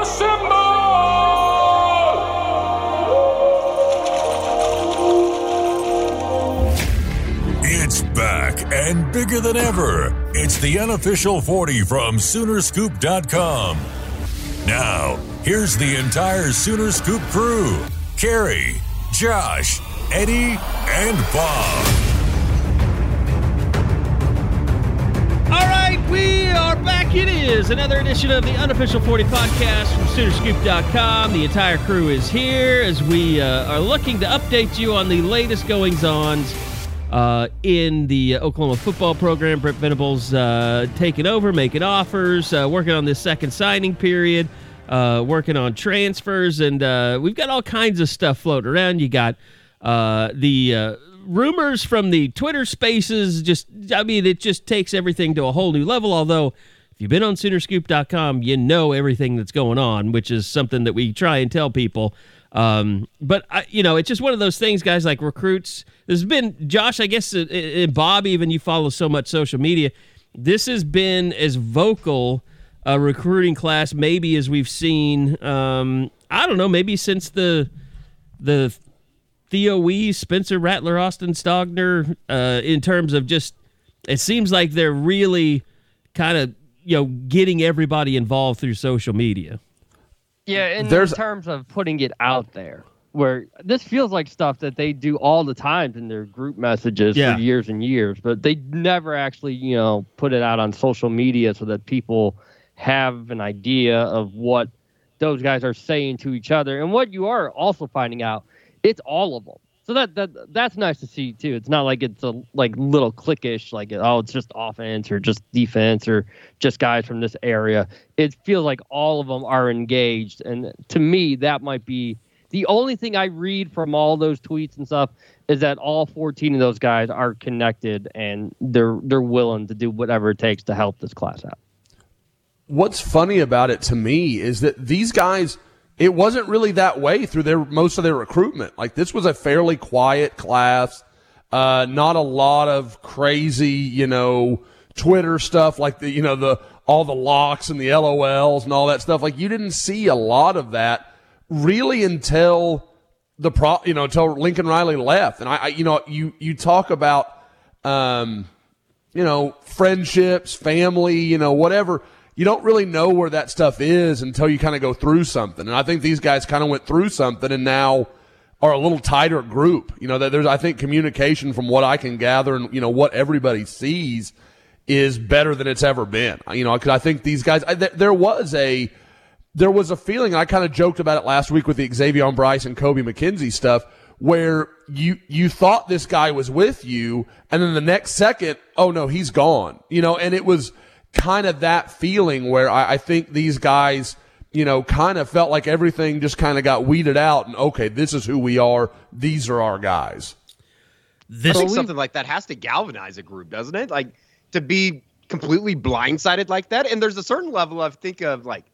Assemble! It's back and bigger than ever. It's the unofficial 40 from Soonerscoop.com. Now, here's the entire Sooner Scoop crew Carrie, Josh, Eddie, and Bob. Back. It is another edition of the unofficial 40 podcast from Soonerscoop.com. The entire crew is here as we uh, are looking to update you on the latest goings ons uh, in the Oklahoma football program. Brent Venables uh, taking over, making offers, uh, working on this second signing period, uh, working on transfers, and uh, we've got all kinds of stuff floating around. You got the rumors from the Twitter spaces. Just, I mean, it just takes everything to a whole new level. Although, you've been on Soonerscoop.com, you know everything that's going on, which is something that we try and tell people. Um, but I, you know, it's just one of those things, guys. Like recruits, there's been Josh. I guess and Bob, even you follow so much social media. This has been as vocal a recruiting class maybe as we've seen. Um, I don't know, maybe since the the Theo Wease, Spencer Rattler, Austin Stogner, uh, in terms of just, it seems like they're really kind of, you know, getting everybody involved through social media. Yeah, in, There's- in terms of putting it out there, where this feels like stuff that they do all the time in their group messages Yeah. for years and years, but they never actually, you know, put it out on social media so that people have an idea of what those guys are saying to each other. And what you are also finding out, it's all of them. So that, that that's nice to see too. It's not like it's a like little cliquish, like oh it's just offense or just defense or just guys from this area. It feels like all of them are engaged, and to me that might be the only thing I read from all those tweets and stuff is that all 14 of those guys are connected and they're they're willing to do whatever it takes to help this class out. what's funny about it to me is that these guys it wasn't really that way through their most of their recruitment. Like this was a fairly quiet class uh, not a lot of crazy you know twitter stuff like the you know the all the locks and the lols and all that stuff. Like you didn't see a lot of that really until the pro you know until lincoln riley left. And i, I you know you you talk about um you know, friendships, family, you know, whatever. You don't really know where that stuff is until you kind of go through something. And I think these guys kind of went through something and now are a little tighter group. You know, that there's, I think, communication from what I can gather and, you know, what everybody sees is better than it's ever been. You know, because I think these guys, I, th- there was a, there was a feeling, I kind of joked about it last week with the Xavier Bryce and Kobie McKinzie stuff, where you you thought this guy was with you, and then the next second, oh no, he's gone. You know, and it was kind of that feeling where I, I think these guys, you know, kind of felt like everything just kind of got weeded out, and okay, this is who we are. These are our guys. I think something like that has to galvanize a group, doesn't it? Like to be completely blindsided like that. And there's a certain level of think of like,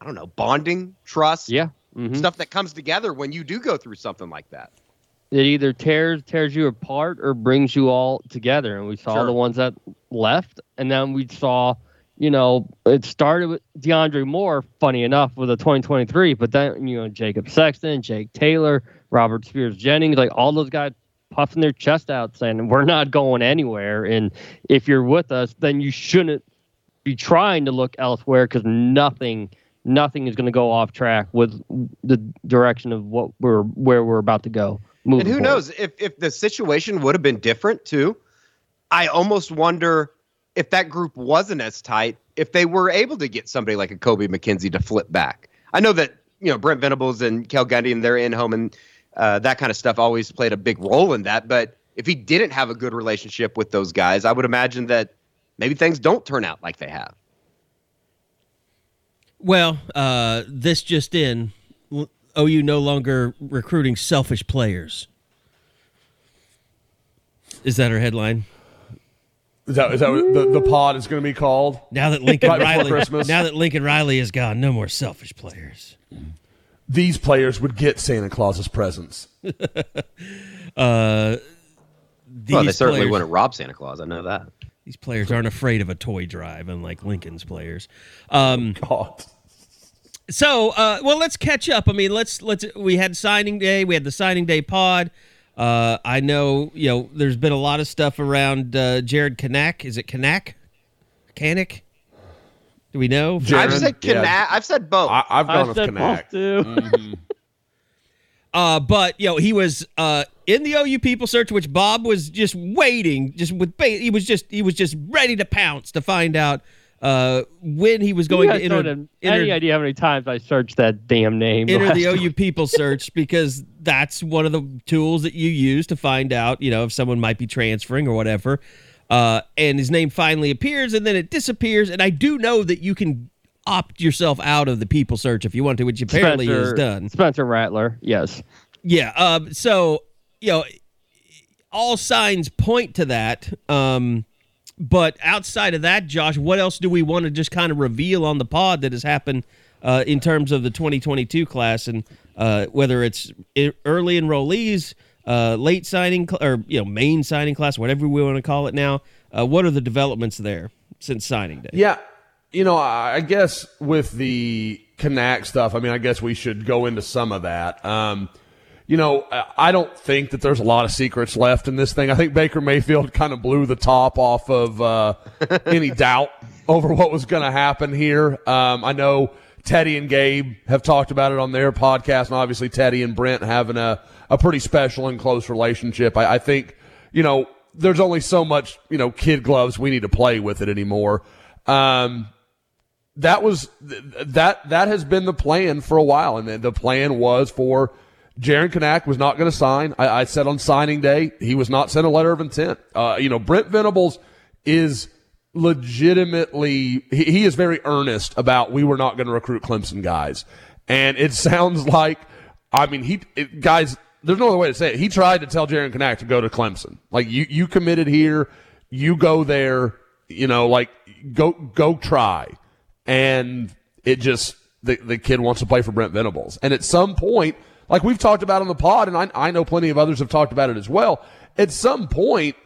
I don't know, bonding, trust, Yeah. Mhm. stuff that comes together when you do go through something like that. it either tears tears you apart or brings you all together. And we saw Sure. the ones that left, and then we saw, you know, it started with DeAndre Moore, funny enough, with a 2023, but then you know Jacob Sexton, Jake Taylor, Robert Spears Jennings, like all those guys puffing their chest out saying we're not going anywhere, and if you're with us, then you shouldn't be trying to look elsewhere because nothing. Nothing is going to go off track with the direction of what we're where we're about to go. And who forward. knows if if the situation would have been different too. I almost wonder if that group wasn't as tight, if they were able to get somebody like a Kobie McKinzie to flip back. I know that you know Brent Venables and Cale Gundy and their in home and uh, that kind of stuff always played a big role in that, but if he didn't have a good relationship with those guys, I would imagine that maybe things don't turn out like they have. Well, uh, this just in: OU no longer recruiting selfish players. Is that our headline? Is that, is that what the, the pod is going to be called? Now that Lincoln Right Riley, Christmas. now that Lincoln Riley is gone, no more selfish players. These players would get Santa Claus's presents. Uh, these well, they certainly players, wouldn't rob Santa Claus. I know that. These players aren't afraid of a toy drive, unlike Lincoln's players. Um, God. so, uh, well, let's catch up. I mean, let's let's. We had signing day. We had the signing day pod. Uh, I know you know. There's been a lot of stuff around uh, Jaren Kanak. Is it Kanak? Kanak? Do we know? Jared- I've said yeah. I've said both. I, I've gone I with said Kanak. both too. Uh, but you know, he was uh, in the OU people search, which Bob was just waiting, just with bait. He was just he was just ready to pounce to find out uh, when he was going to enter, enter any idea how many times I searched that damn name? enter the. OU people search because that's one of the tools that you use to find out, you know, if someone might be transferring or whatever. Uh, and his name finally appears, and then it disappears. And I do know that you can opt yourself out of the people search if you want to, which apparently is done. Spencer Rattler, yes. Yeah. Um, so, you know, all signs point to that. Um, but outside of that, Josh, what else do we want to just kind of reveal on the pod that has happened uh, in terms of the 2022 class and uh, whether it's early enrollees, uh, late signing, cl- or you know, main signing class, whatever we want to call it now? Uh, what are the developments there since signing day? Yeah, you know, I guess with the Kanak stuff, I mean, I guess we should go into some of that. Um, you know, I don't think that there's a lot of secrets left in this thing. I think Baker Mayfield kind of blew the top off of uh, any doubt over what was going to happen here. Um, I know Teddy and Gabe have talked about it on their podcast, and obviously Teddy and Brent having a, a pretty special and close relationship. I, I think, you know, there's only so much, you know, kid gloves we need to play with it anymore. Um, that was that that has been the plan for a while, and the plan was for Jaren Kanak was not going to sign. I, I said on signing day he was not sent a letter of intent. Uh, you know, Brent Venables is legitimately he, he is very earnest about we were not going to recruit Clemson guys, and it sounds like I mean he it, guys. There's no other way to say it. He tried to tell Jaren Kanak to go to Clemson. Like you, you committed here. You go there. You know, like go go try and it just the, the kid wants to play for Brent Venables. And at some point, like we've talked about on the pod, and I, I know plenty of others have talked about it as well. At some point,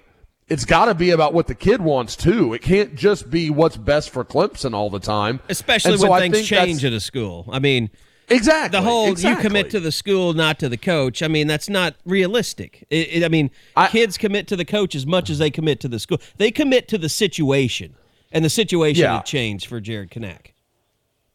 it's got to be about what the kid wants too. It can't just be what's best for Clemson all the time, Especially And when I things change at a school. I mean, Exactly. the whole exactly. you commit to the school, not to the coach. I mean, that's not realistic. It, it- I mean, I- kids commit to the coach as much as they commit to the school. They commit to the situation, and the situation Yeah. had changed for Jaren Kanak.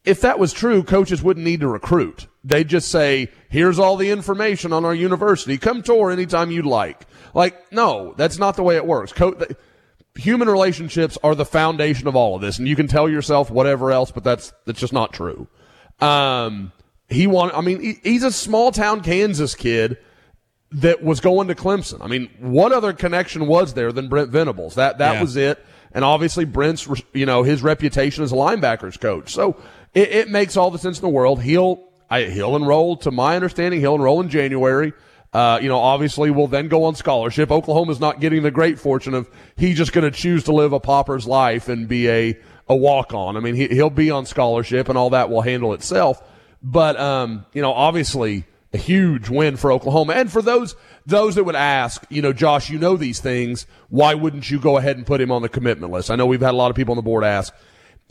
If that was true, coaches wouldn't need to recruit. They'd just say, here's all the information on our university. Come tour anytime you'd like. Like, no, that's not the way it works. Co- th- human relationships are the foundation of all of this. And you can tell yourself whatever else, but that's, that's just not true. Um, he want, I mean, he, he's a small town Kansas kid that was going to Clemson. I mean, what other connection was there than Brent Venables? That that Yeah. was it. And obviously, Brent's you know his reputation as a linebackers coach, so it, it makes all the sense in the world. He'll I, he'll enroll, to my understanding, he'll enroll in January. Uh, you know, obviously, we'll then go on scholarship. Oklahoma's not getting the great fortune of he's just going to choose to live a pauper's life and be a a walk on. I mean, he, he'll be on scholarship, and all that will handle itself. But um, you know, obviously a huge win for Oklahoma. And for those those that would ask, you know, Josh, you know these things. Why wouldn't you go ahead and put him on the commitment list? I know we've had a lot of people on the board ask.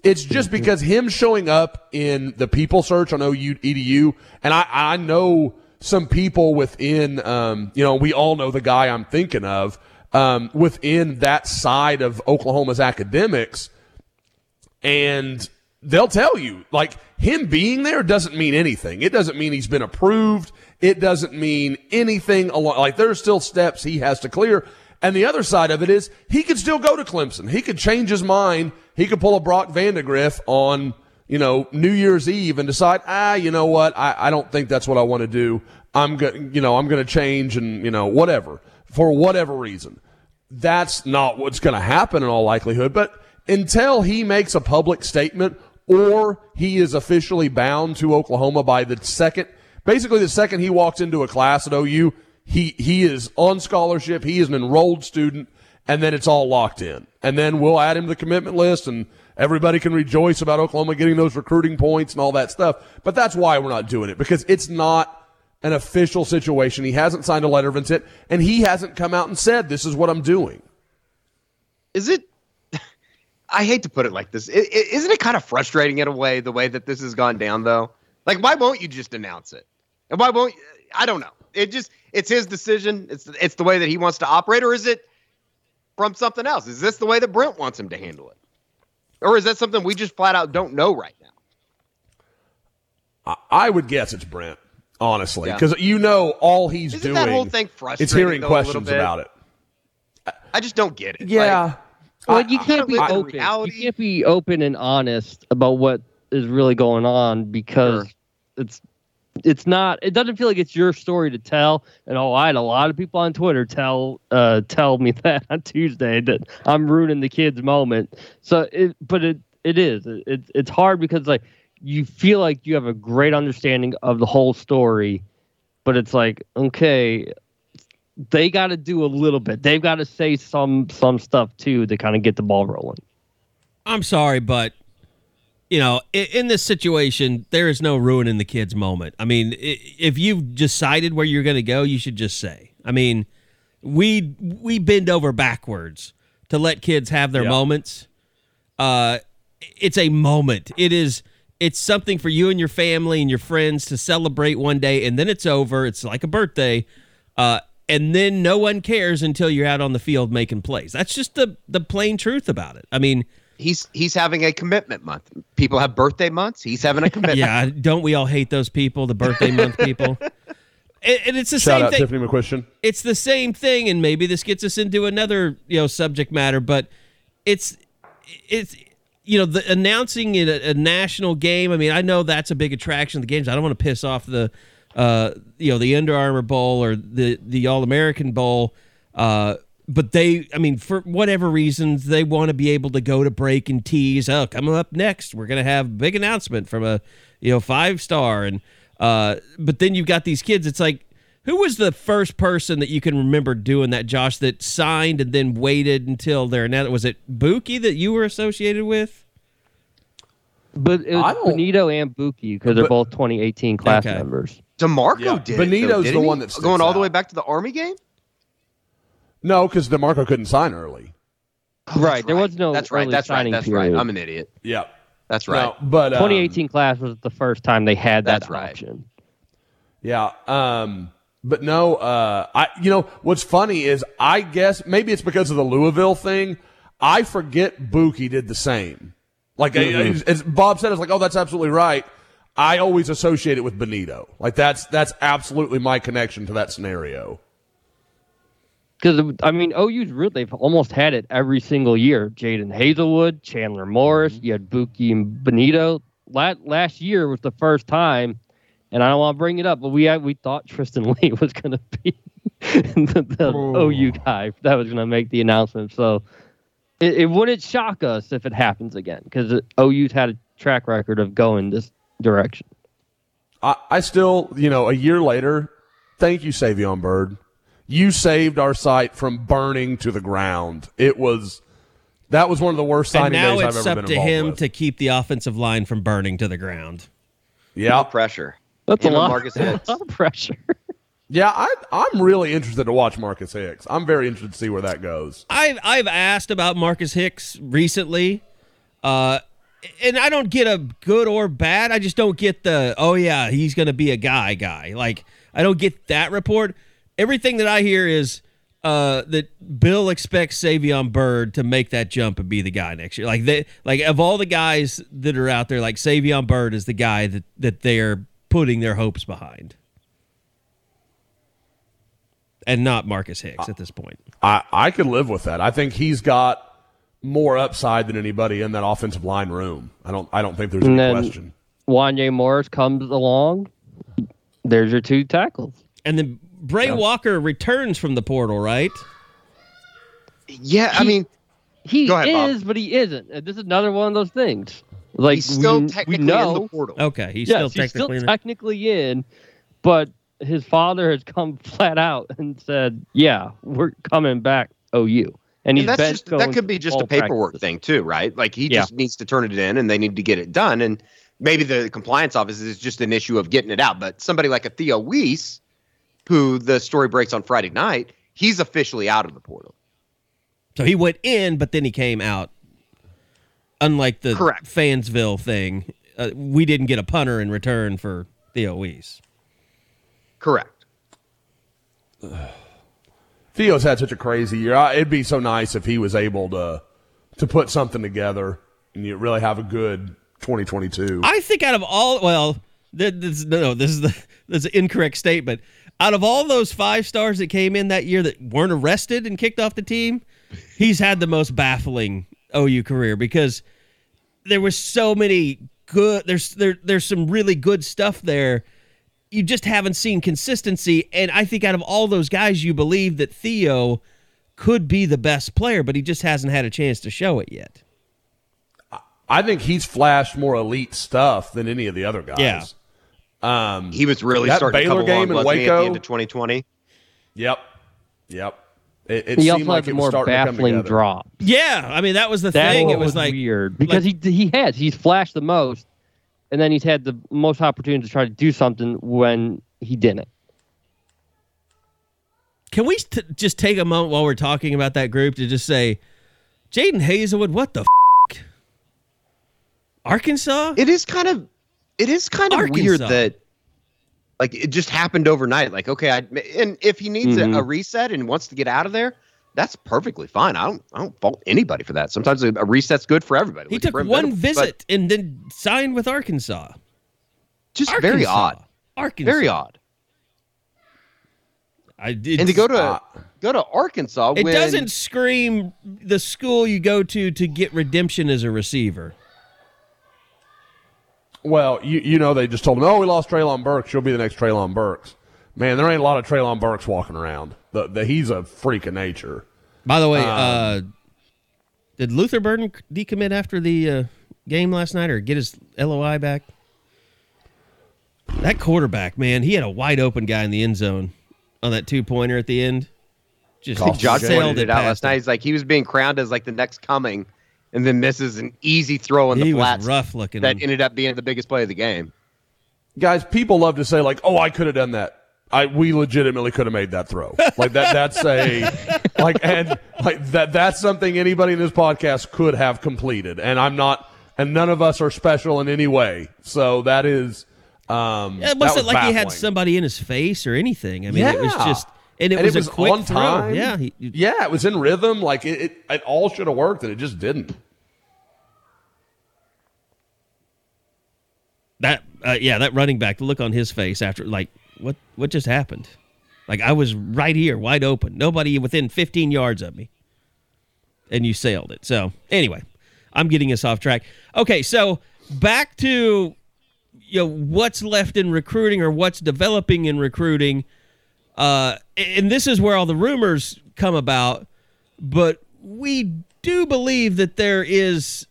It's just because him showing up in the people search on OU EDU, and I, I know some people within, um, you know, we all know the guy I'm thinking of um, within that side of Oklahoma's academics and they'll tell you like him being there doesn't mean anything. It doesn't mean he's been approved. It doesn't mean anything like there's still steps he has to clear and the other side of it is he could still go to clemson he could change his mind he could pull a brock vandagriff on you know new year's eve and decide ah you know what i, I don't think that's what i want to do i'm going to, you know i'm going to change and you know whatever for whatever reason. That's not what's going to happen in all likelihood. But until he makes a public statement or he is officially bound to Oklahoma by the second, basically the second he walks into a class at OU, he, he is on scholarship. He is an enrolled student and then it's all locked in. And then we'll add him to the commitment list and everybody can rejoice about Oklahoma getting those recruiting points and all that stuff. But that's why we're not doing it because it's not an official situation. He hasn't signed a letter of intent and he hasn't come out and said, this is what I'm doing. Is it? I hate to put it like this. is isn't it kind of frustrating in a way the way that this has gone down though? Like, why won't you just announce it? And why won't? I don't know. It just it's his decision. It's it's the way that he wants to operate, or is it from something else? Is this the way that Brent wants him to handle it, or is that something we just flat out don't know right now? I would guess it's Brent, honestly, because yeah. you know all he's Isn't doing. That whole thing frustrating. It's hearing though, questions about it. I just don't get it. Yeah. Like, well, you can't be open. Reality. You can't be open and honest about what is really going on because Sure. it's it's not. It doesn't feel like it's your story to tell. And oh, I had a lot of people on Twitter tell uh tell me that on Tuesday that I'm ruining the kid's moment. So it, but it it is. It, it's hard because like you feel like you have a great understanding of the whole story, but it's like okay, they got to do a little bit. They've got to say some some stuff too to kind of get the ball rolling. I'm sorry, but you know, in, in this situation, there is no ruining the kid's moment. I mean, if you've decided where you're going to go, you should just say. I mean, we we bend over backwards to let kids have their Yeah. moments. Uh, it's a moment. It is. It's something for you and your family and your friends to celebrate one day, and then it's over. It's like a birthday, uh, and then no one cares until you're out on the field making plays. That's just the the plain truth about it. I mean, He's he's having a commitment month. People have birthday months. He's having a commitment. yeah, don't we all hate those people, the birthday month people? And, and it's the Shout same out thing. Tiffany McQuistion. It's the same thing, and maybe this gets us into another you know subject matter, but it's it's you know the announcing it a, a national game. I mean, I know that's a big attraction of the games. I don't want to piss off the uh you know the Under Armour Bowl or the the All American Bowl. Uh, but they, I mean, for whatever reasons, they want to be able to go to break and tease. Oh, coming up next, we're gonna have a big announcement from a, you know, five star, and uh, but then you've got these kids. It's like, who was the first person that you can remember doing that, Josh? That signed and then waited until their announcement? Was it Bookie that you were associated with? But it was Benito and Bookie because they're both 2018 class Okay. members. Demarco Yeah, did. Benito's it, though, the he? one that's going all the way back to the Army game. No, because DeMarco couldn't sign early. right. There was no That's right. early That's right. signing That's period. right. I'm an idiot. Yeah. That's right. No, but um, 2018 class was the first time they had that That's right. option. Yeah. Um, but no, uh, I, you know, what's funny is I guess maybe it's because of the Louisville thing. I forget Bookie did the same. Like, Mm-hmm. as, as Bob said, it's like, oh, that's absolutely right. I always associate it with Benito. Like, that's, that's absolutely my connection to that scenario. Because I mean, OU's really they've almost had it every single year. Jadon Haselwood, Chandler Morris, Mm-hmm. you had Bookie and Benito. Last last year was the first time, and I don't want to bring it up, but we had, we thought Tristan Leigh was going to be the, the Oh. OU guy that was going to make the announcement. So it, it wouldn't shock us if it happens again because OU's had a track record of going this direction. I, I still, you know, a year later, thank you, Savion Byrd. You saved our site from burning to the ground. It was that was one of the worst And signing now days it's I've ever up been to involved him with. to keep the offensive line from burning to the ground. No yeah, pressure. That's Him a lot, Marcus Hicks. a lot of pressure. yeah. I, I'm really interested to watch Marcus Hicks. I'm very interested to see where that goes. I've I've asked about Marcus Hicks recently, uh, and I don't get a good or bad. I just don't get the oh yeah he's gonna be a guy guy. Like I don't get that report. Everything that I hear is uh, that Bill expects Savion Byrd to make that jump and be the guy next year. Like they like of all the guys that are out there, like Savion Byrd is the guy that that they're putting their hopes behind. And not Marcus Hicks at this point. I, I could live with that. I think he's got more upside than anybody in that offensive line room. I don't I don't think there's And any then- question. Wanya Morris comes along. There's your two tackles. And then Bray Walker returns from the portal, right? Yeah, I He- mean, He Go ahead, Bob. is, but he isn't. Uh, This is another one of those things. Like he's still we, technically we know, in the portal. Okay, he's yes, still he's still technically in. technically in, but his father has come flat out and said, "Yeah, we're coming back OU." And he's And that's just, that could be just a paperwork practices. thing too, right? Like he Yeah. just needs to turn it in, and they need to get it done. And maybe the compliance office is just an issue of getting it out. But somebody like a Theo Wease, who the story breaks on Friday night, he's officially out of the portal. So he went in, but then he came out. Unlike the Correct. Fansville thing, uh, we didn't get a punter in return for Theo Wease. Correct. Theo's had such a crazy year. I- It'd be so nice if he was able to to put something together and you really have a good 2022. I think out of all, well, th- this, no, this is the this is an incorrect statement. Out of all those five stars that came in that year that weren't arrested and kicked off the team, he's had the most baffling OU career because there was so many good. There's there there's some really good stuff there. You just haven't seen consistency, and I think out of all those guys, you believe that Theo could be the best player, but he just hasn't had a chance to show it yet. I think he's flashed more elite stuff than any of the other guys. Yeah. Um, He was really That starting Baylor to come game along, in wasn't he, at Waco? the end of 2020. Yep. Yep. It, it He seemed also like has it a more starting to come baffling drop. Yeah, I mean that was the That thing. It was was like weird because he he has he's flashed the most, and then he's had the most opportunity to try to do something when he didn't. Can we t- just take a moment while we're talking about that group to just say, Jadon Haselwood, what the f-? Arkansas? It is kind of, it is kind of weird that, like, it just happened overnight. Like, okay, I and if he needs Mhm. a, a reset and wants to get out of there, that's perfectly fine. I don't, I don't fault anybody for that. Sometimes a, a reset's good for everybody. he took one visit and then signed with Arkansas. Just Arkansas. very odd. Arkansas. Very odd. I did. And to go to uh, go to Arkansas, it when, doesn't scream the school you go to to get redemption as a receiver. Well, you you know they just told him, oh, we lost Treylon Burks. You'll be the next Treylon Burks. Man, there ain't a lot of Treylon Burks walking around. The, the, he's a freak of nature. By the way, Um, uh, did Luther Burden decommit after the uh, game last night or get his LOI back? That quarterback, man, he had a wide open guy in the end zone on that two pointer at the end. Just Cost Josh Sailed it out past last night. He's like he was being crowned as like the next coming, and then misses an easy throw in the He was flats rough looking. that ended up being the biggest play of the game. Guys, people love to say like, oh, I could have done that. I we legitimately could have made that throw. Like that. That's a like and like that. That's something anybody in this podcast could have completed. And I'm not. And none of us are special in any way. So that is. Um, Yeah, it that wasn't was like he had somebody in his face or anything. I mean, it was just and it And was, a quick on throw. time. Yeah, he, yeah, it was in rhythm. Like it, it, it all should have worked, and it just didn't. that uh, yeah, that running back. The look on his face after like what what just happened? Like I was right here, wide open, nobody within 15 yards of me, and you sailed it. So anyway, I'm getting us off track. Okay, so back to you know what's left in recruiting or what's developing in recruiting. Uh, and this is where all the rumors come about, but we do believe that there is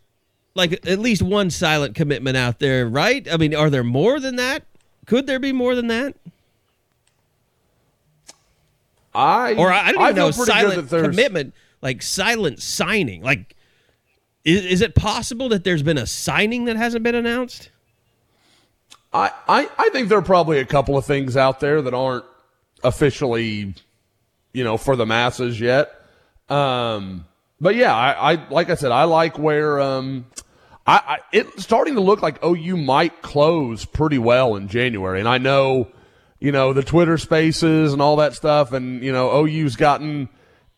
like at least one silent commitment out there, right? I mean, are there more than that? Could there be more than that? I Or I, I don't even feel know silent commitment, like silent signing. Like, is, is it possible that there's been a signing that hasn't been announced? I, I, I think there are probably a couple of things out there that aren't officially, you know, for the masses yet. Um, but yeah, I, I like I said, I like where um, I, I it's starting to look like OU might close pretty well in January, and I know, you know, the Twitter Spaces and all that stuff, and you know, OU's gotten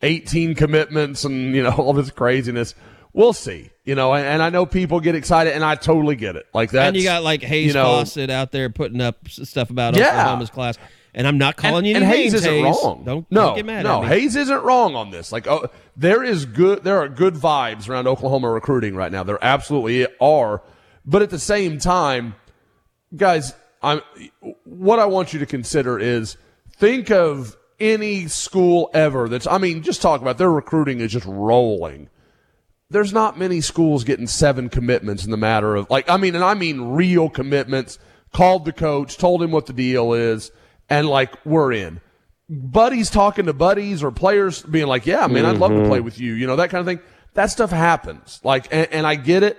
18 commitments and you know all this craziness. We'll see, you know, and, and I know people get excited, and I totally get it. Like that, and you got like Hayes you know, Fawcett out there putting up stuff about Yeah. Oklahoma's class. And I'm not calling and, you and Hayes names, isn't Hayes. wrong. Don't, no, don't get mad no, at me. Hayes isn't wrong on this. Like, oh, there is good. There are good vibes around Oklahoma recruiting right now. There absolutely are. But at the same time, guys, I'm. What I want you to consider is think of any school ever that's, I mean, just talk about their recruiting is just rolling. There's not many schools getting seven commitments in the matter of, like, I mean, and I mean real commitments. Called the coach, told him what the deal is, and like, we're in. Buddies talking to buddies or players being like, yeah, man, I'd love to play mm-hmm. with you, you know, that kind of thing. That stuff happens. Like, and, and I get it,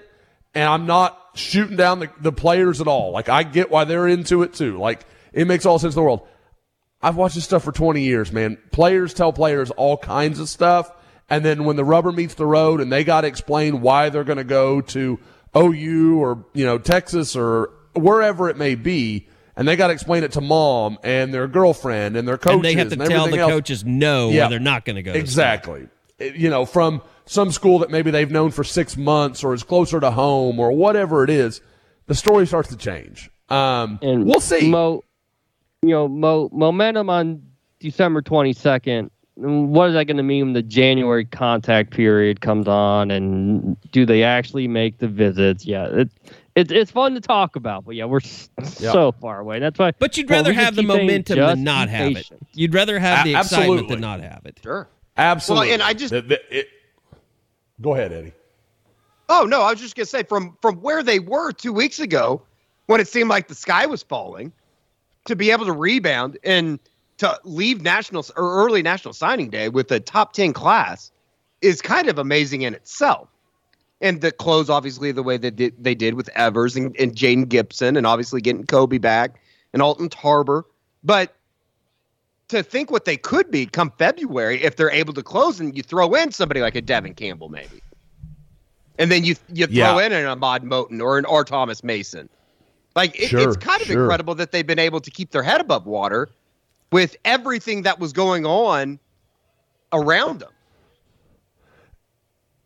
and I'm not shooting down the, the players at all. Like, I get why they're into it too. Like, it makes all sense in the world. I've watched this stuff for 20 years, man. Players tell players all kinds of stuff. And then when the rubber meets the road and they got to explain why they're going to go to OU or, you know, Texas or wherever it may be, and they got to explain it to mom and their girlfriend and their coaches. and they have to tell the else. coaches no, Yeah. or they're not going to go. Exactly. It- You know, from some school that maybe they've known for six months or is closer to home or whatever it is, the story starts to change. Um, And we'll see. Mo, you know, mo, momentum on December 22nd. What is that going to mean when the January contact period comes on? And do they actually make the visits? Yeah, it, it, it's fun to talk about, but yeah, we're s Yeah. so far away. That's why. But you'd rather we just have the momentum just than not be have it. You'd rather have A- the excitement than not have it. Sure. Absolutely. Well, and I just- The- the- it- go ahead, Eddie. Oh no, I was just gonna say from from where they were two weeks ago, when it seemed like the sky was falling, to be able to rebound and to leave national or early national signing day with a top ten class is kind of amazing in itself. And the close, obviously, the way that did, they did with Evers and, and Jaden Gibson, and obviously getting Kobie back and Alton Tarbor. But to think what they could be come February if they're able to close, and you throw in somebody like a Devin Campbell, maybe and then you you throw Yeah. in an Ahmad Moten or an R. Thomas Mason. Like it, Sure, it's kind of sure. incredible that they've been able to keep their head above water with everything that was going on around them.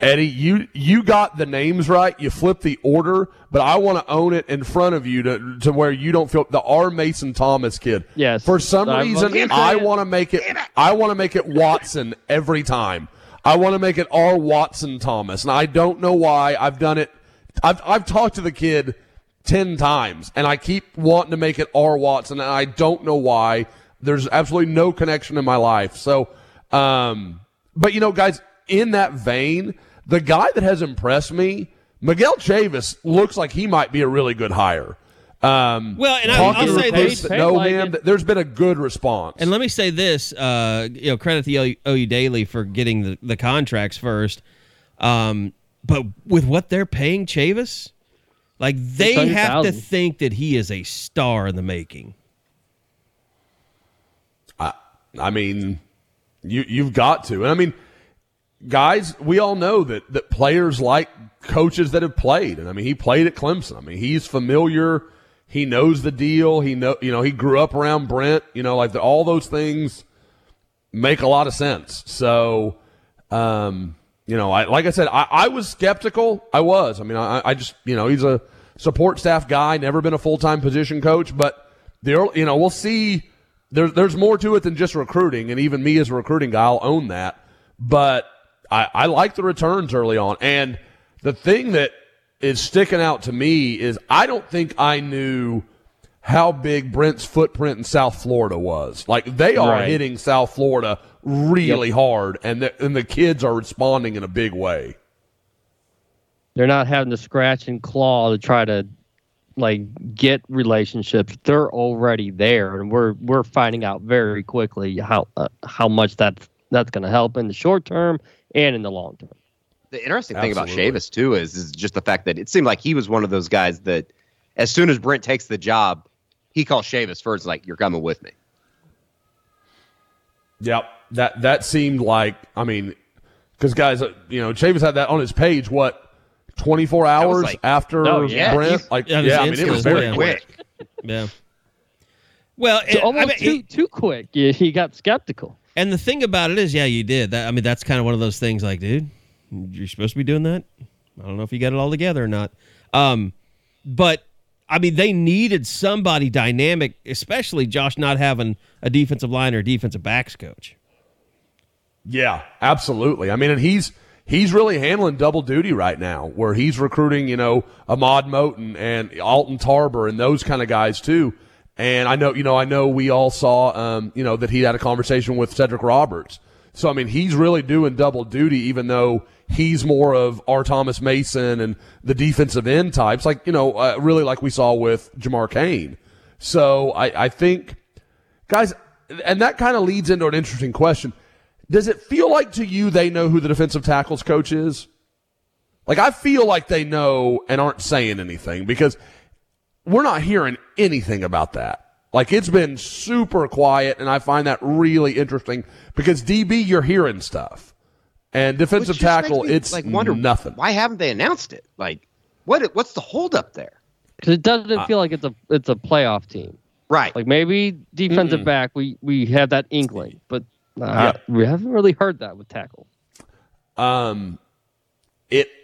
Eddie, you you got the names right. You flipped the order, but I want to own it in front of you to to where you don't feel the R. Mason Thomas kid. Yes. For some I was reason, I want to make it. I want to make it Watson every time. I want to make it R. Watson Thomas, and I don't know why. I've done it. I've I've talked to the kid ten times, and I keep wanting to make it R. Watson, and I don't know why. There's absolutely no connection in my life. So, um, but you know, guys, in that vein, the guy that has impressed me, Miguel Chavis, looks like he might be a really good hire. Um, Well, and I- talking I'll say this- that Paid know like him, it. there's been a good response. And let me say this, uh, you know, credit the OU, OU Daily for getting the, the contracts first. Um, but with what they're paying Chavis, like they have to think that he is a star in the making. I, I mean, you you've got to. And I mean, guys, we all know that that players like coaches that have played. And I mean, he played at Clemson. I mean, he's familiar. He knows the deal. He know you know he grew up around Brent. You know, like the, all those things make a lot of sense. So, um, you know, I like I said, I, I was skeptical. I was. I mean, I, I just you know he's a support staff guy, never been a full time position coach, but the you know we'll see. There's there's more to it than just recruiting, and even me as a recruiting guy, I'll own that. But I, I like the returns early on, and the thing that is sticking out to me is I don't think I knew how big Brent's footprint in South Florida was. Like they are Right. hitting South Florida really hard, and the, and the kids are responding in a big way. They're not having to scratch and claw to try to like get relationships. They're already there, and we're we're finding out very quickly how uh, how much that's that's going to help in the short term and in the long term. The interesting thing about Absolutely. Chavis too is is just the fact that it seemed like he was one of those guys that as soon as Brent takes the job, he calls Chavis first, like, "You're coming with me." Yep. That that seemed like I mean, because guys, uh, you know, Chavis had that on his page. What, twenty four hours like- after Oh, yeah. Brent? Like, That was yeah, I mean, it was very yeah. quick. Yeah. Well, So and, I mean, too it- too quick. You, you got skeptical. And the thing about it is, yeah, you did. That, I mean, that's kind of one of those things. Like, dude, you're supposed to be doing that. I don't know if you got it all together or not. Um, but I mean, they needed somebody dynamic, especially Josh not having a defensive line or defensive backs coach. Yeah, absolutely. I mean, and he's he's really handling double duty right now, where he's recruiting, you know, Ahmad Moten and Alton Tarbor and those kind of guys too. And I know, you know, I know we all saw, um, you know, that he had a conversation with Cedric Roberts. So, I mean, he's really doing double duty, even though he's more of our Thomas Mason and the defensive end types, like, you know, uh, really like we saw with Jamar Kane. So I, I think, guys, and that kind of leads into an interesting question. Does it feel like to you they know who the defensive tackles coach is? Like, I feel like they know and aren't saying anything because we're not hearing anything about that. Like, it's been super quiet, and I find that really interesting because DB, you're hearing stuff. And defensive tackle, me, it's like wonder nothing. Why haven't they announced it? Like, what? What's the holdup there? because it doesn't feel like it's a it's a playoff team. Right. Like maybe defensive back, we we have that inkling, but uh, we haven't really heard that with tackle. Um, it, the, uh,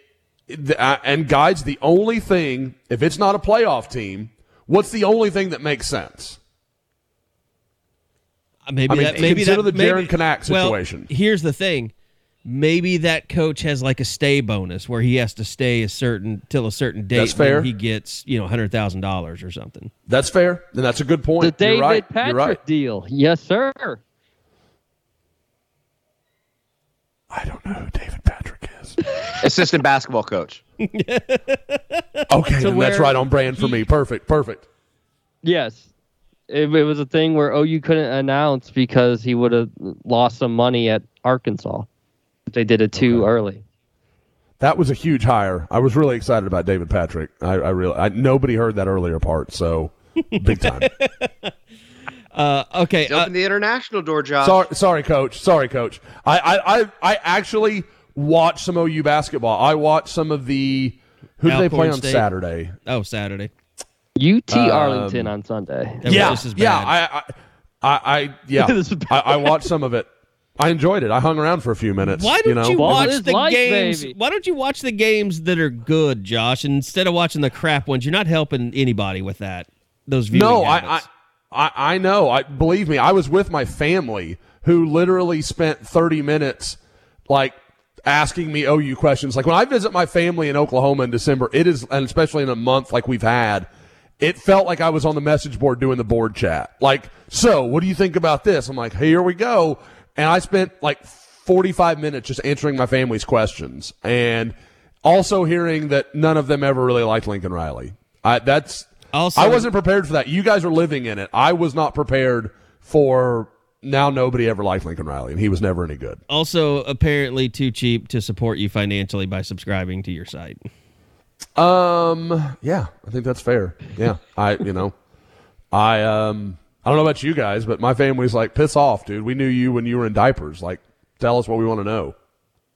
and guys, the only thing, if it's not a playoff team, what's the only thing that makes sense? Uh, Maybe I mean, that maybe consider that, the Jaron maybe, Kanak well, situation. here's the thing. Maybe that coach has like a stay bonus where he has to stay a certain till a certain date. That's fair. He gets you know hundred thousand dollars or something. That's fair, and that's a good point. The point. David You're right. Patrick You're right. deal, yes sir. I don't know who David Patrick is. Assistant basketball coach. Okay, then that's right on brand for he- me. Perfect, perfect. Yes. It, it was a thing where OU couldn't announce because he would have lost some money at Arkansas. if They did it too early. That was a huge hire. I was really excited about David Patrick. I, I really, I, nobody heard that earlier part, so big time. Uh, okay, uh, Open the international door, Josh. sorry, sorry, coach. Sorry, coach. I, I, I, I actually watched some OU basketball. I watched some of the. Who did they play on State. Saturday? oh Saturday. UT um, Arlington on Sunday. That was yeah, just as yeah. bad. I, I, I, I yeah. This is I, I watched some of it. I enjoyed it. I hung around for a few minutes. Why don't you, know? you watch the life, games? baby. Why don't you watch the games that are good, Josh, instead of watching the crap ones? You're not helping anybody with that. Those viewing No, I, I. I, I know. I believe me. I was with my family who literally spent 30 minutes like asking me OU questions. Like when I visit my family in Oklahoma in December, it is, and especially in a month like we've had, it felt like I was on the message board doing the board chat. Like, so what do you think about this? I'm like, here we go. And I spent like 45 minutes just answering my family's questions and also hearing that none of them ever really liked Lincoln Riley. I, that's, Also- I wasn't prepared for that. You guys are living in it. I was not prepared for now nobody ever liked Lincoln Riley, and he was never any good. also apparently too cheap to support you financially by subscribing to your site. Um, yeah, I think that's fair. Yeah, I, you know, I, um, I don't know about you guys, but my family's like, piss off, dude. We knew you when you were in diapers. Like, tell us what we want to know.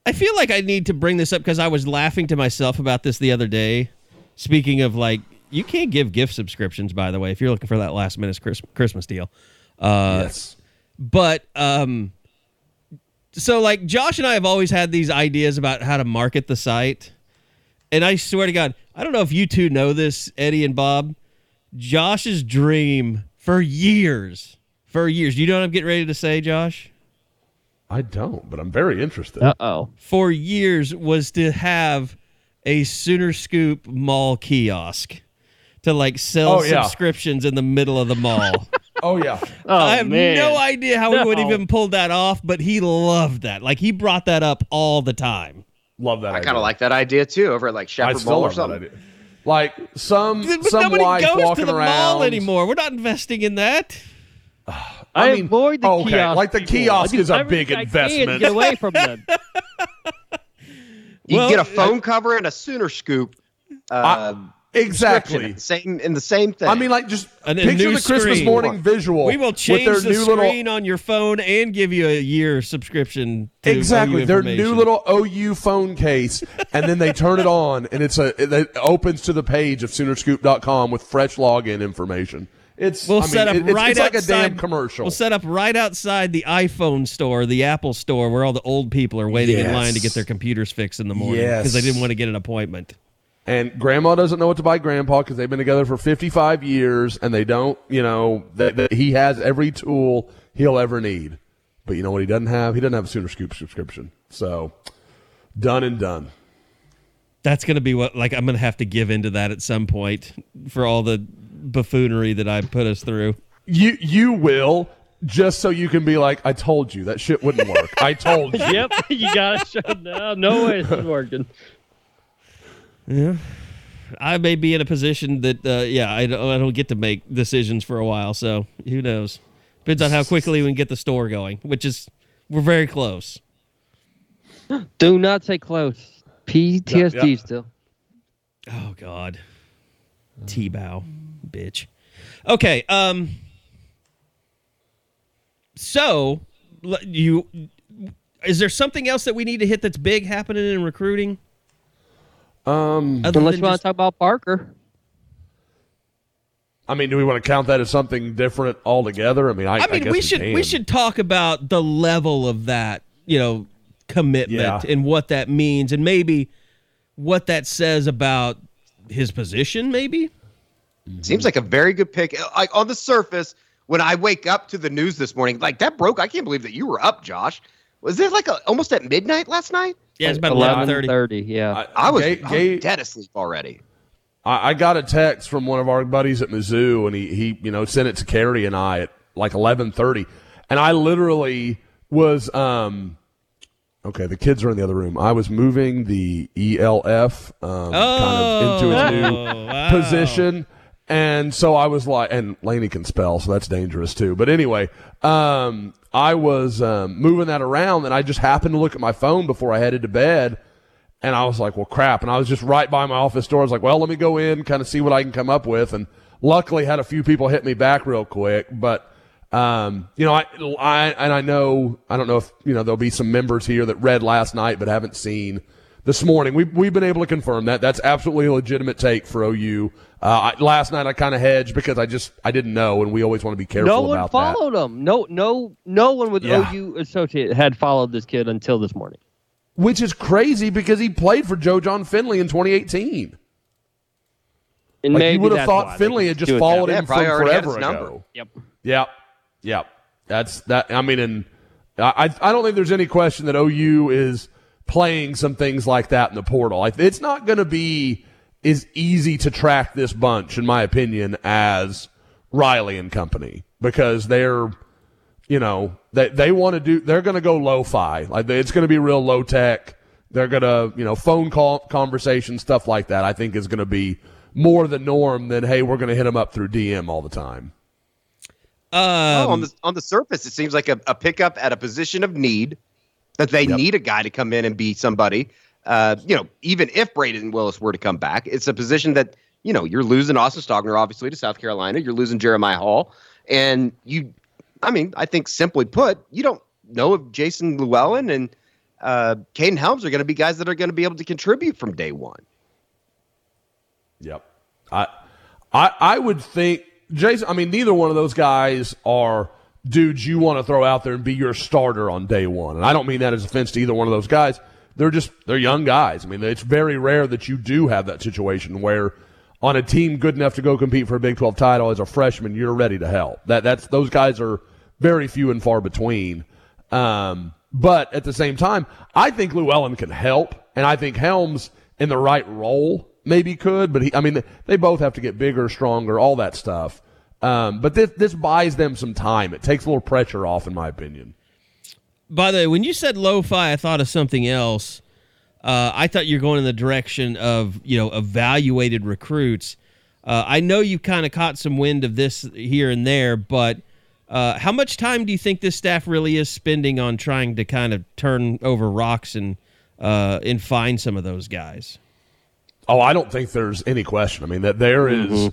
I feel like I need to bring this up because I was laughing to myself about this the other day. Speaking of like, you can't give gift subscriptions, by the way, if you're looking for that last minute Christmas deal. Uh, yes. But um, so like Josh and I have always had these ideas about how to market the site, and I swear to God, I don't know if you two know this, Eddie and Bob. Josh's dream for years, for years. You know what I'm getting ready to say, Josh? I don't, but I'm very interested. Uh oh. for years was to have a Sooner Scoop mall kiosk to like sell Oh, yeah. subscriptions in the middle of the mall. Oh yeah. Oh, I have man. no idea how we would even pull that off, but he loved that. Like he brought that up all the time. Love that. I kind of like that idea too, over at like I Shepherd still Mall or something. Like some But some nobody wife goes walking to the around mall anymore. We're not investing in that. I, mean, avoid the okay, kiosk. like the kiosk I do is a big I investment. Get away from them. You Well, get a phone cover and a Sooner Scoop. Uh, Exactly. Same in the same thing. I mean, like just And a picture new the Christmas screen. morning visual. We will with change their the new screen little on your phone and give you a year subscription. To exactly OU their new little OU phone case, and then they turn it on, and it's a it opens to the page of Soonerscoop.com with fresh login information. It's We'll I mean, set up it- it's, right it's like outside. a damn commercial. We'll set up right outside the iPhone store, the Apple store, where all the old people are waiting in line to get their computers fixed in the morning Yes. because they didn't want to get an appointment. And grandma doesn't know what to buy grandpa because they've been together for 55 years, and they don't, you know, that, that he has every tool he'll ever need. But you know what he doesn't have? He doesn't have a Sooner Scoop subscription. So done and done. That's going to be what like I'm going to have to give into that at some point for all the buffoonery that I put us through. You you will just so you can be like, I told you that shit wouldn't work. I told you. yep, you got to show no, no way it's working. Yeah. I may be in a position that, uh, yeah, I don't, I don't get to make decisions for a while. So who knows? Depends on how quickly we can get the store going, which is, we're very close. Do not say close. PTSD Yeah, yeah. still. Oh, God. T bow, bitch. Okay. Um, so you, is there something else that we need to hit that's big happening in recruiting? Um, Other Unless than you want to talk about Parker. I mean, do we want to count that as something different altogether? I mean, I, I mean, guess we should can. we should talk about the level of that, you know, commitment Yeah. and what that means, and maybe what that says about his position. Maybe Seems like a very good pick. Like on the surface, when I wake up to the news this morning, like that broke. I can't believe that you were up, Josh. Was it like a, almost at midnight last night? Yeah, it's about eleven thirty. 11:30, Yeah. I was, Ga- I Ga- was dead asleep already. I, I got a text from one of our buddies at Mizzou, and he, he you know sent it to Carrie and I at like eleven thirty, and I literally was um okay. The kids are in the other room. I was moving the ELF um, kind of into its new Oh, wow. position. And so I was like, and Laney can spell, so that's dangerous too. But anyway, um, I was um, moving that around, and I just happened to look at my phone before I headed to bed, and I was like, well, crap. And I was just right by my office door. I was like, well, let me go in, kind of see what I can come up with. And luckily, had a few people hit me back real quick. But um, you know, I, I and I know I don't know if you know there'll be some members here that read last night but haven't seen this morning. We we've been able to confirm that that's absolutely a legitimate take for OU. Uh, I, last night I kind of hedged because I just I didn't know, and we always want to be careful No one about that. followed him. No, no, no one with Yeah. OU associate had followed this kid until this morning. Which is crazy because he played for Joe Jon Finley in 2018. And Like maybe you would have thought Finley had just do it that followed. Yeah, him from forever his number. ago. Yep. Yep. Yep. That's that. I mean, and I, I don't think there's any question that OU is playing some things like that in the portal. Like, It's not going to be as easy to track this bunch, in my opinion, as Riley and company because they're, you know, they, they want to do, they're going to go lo-fi. Like it's going to be real low tech. They're going to, you know, phone call conversation, stuff like that, I think is going to be more the norm than, hey, we're going to hit them up through DM all the time. Oh, Um, on the on the surface, it seems like a, a pickup at a position of need that they Yep. need a guy to come in and be somebody. Uh, you know, even if Brayden Willis were to come back, it's a position that you know you're losing Austin Stogner obviously to South Carolina. You're losing Jeremiah Hall, and you, I mean, I think simply put, you don't know if Jason Llewellyn and uh, Kaden Helms are going to be guys that are going to be able to contribute from day one. Yep. I, I, I would think Jason. I mean, neither one of those guys are dudes you want to throw out there and be your starter on day one. And I don't mean that as offense to either one of those guys. They're just they're young guys. I mean, it's very rare that you do have that situation where on a team good enough to go compete for a Big 12 title as a freshman, you're ready to help. That that's those guys are very few and far between. Um, but at the same time, I think Llewellyn can help, and I think Helms in the right role maybe could. But he, I mean, they both have to get bigger, stronger, all that stuff. Um, but this this buys them some time. It takes a little pressure off, in my opinion. By the way, when you said lo-fi, I thought of something else. Uh, I thought you're going in the direction of you know evaluated recruits. Uh, I know you've kind of caught some wind of this here and there, but uh, how much time do you think this staff really is spending on trying to kind of turn over rocks and uh, and find some of those guys? Oh, I don't think there's any question. I mean that there is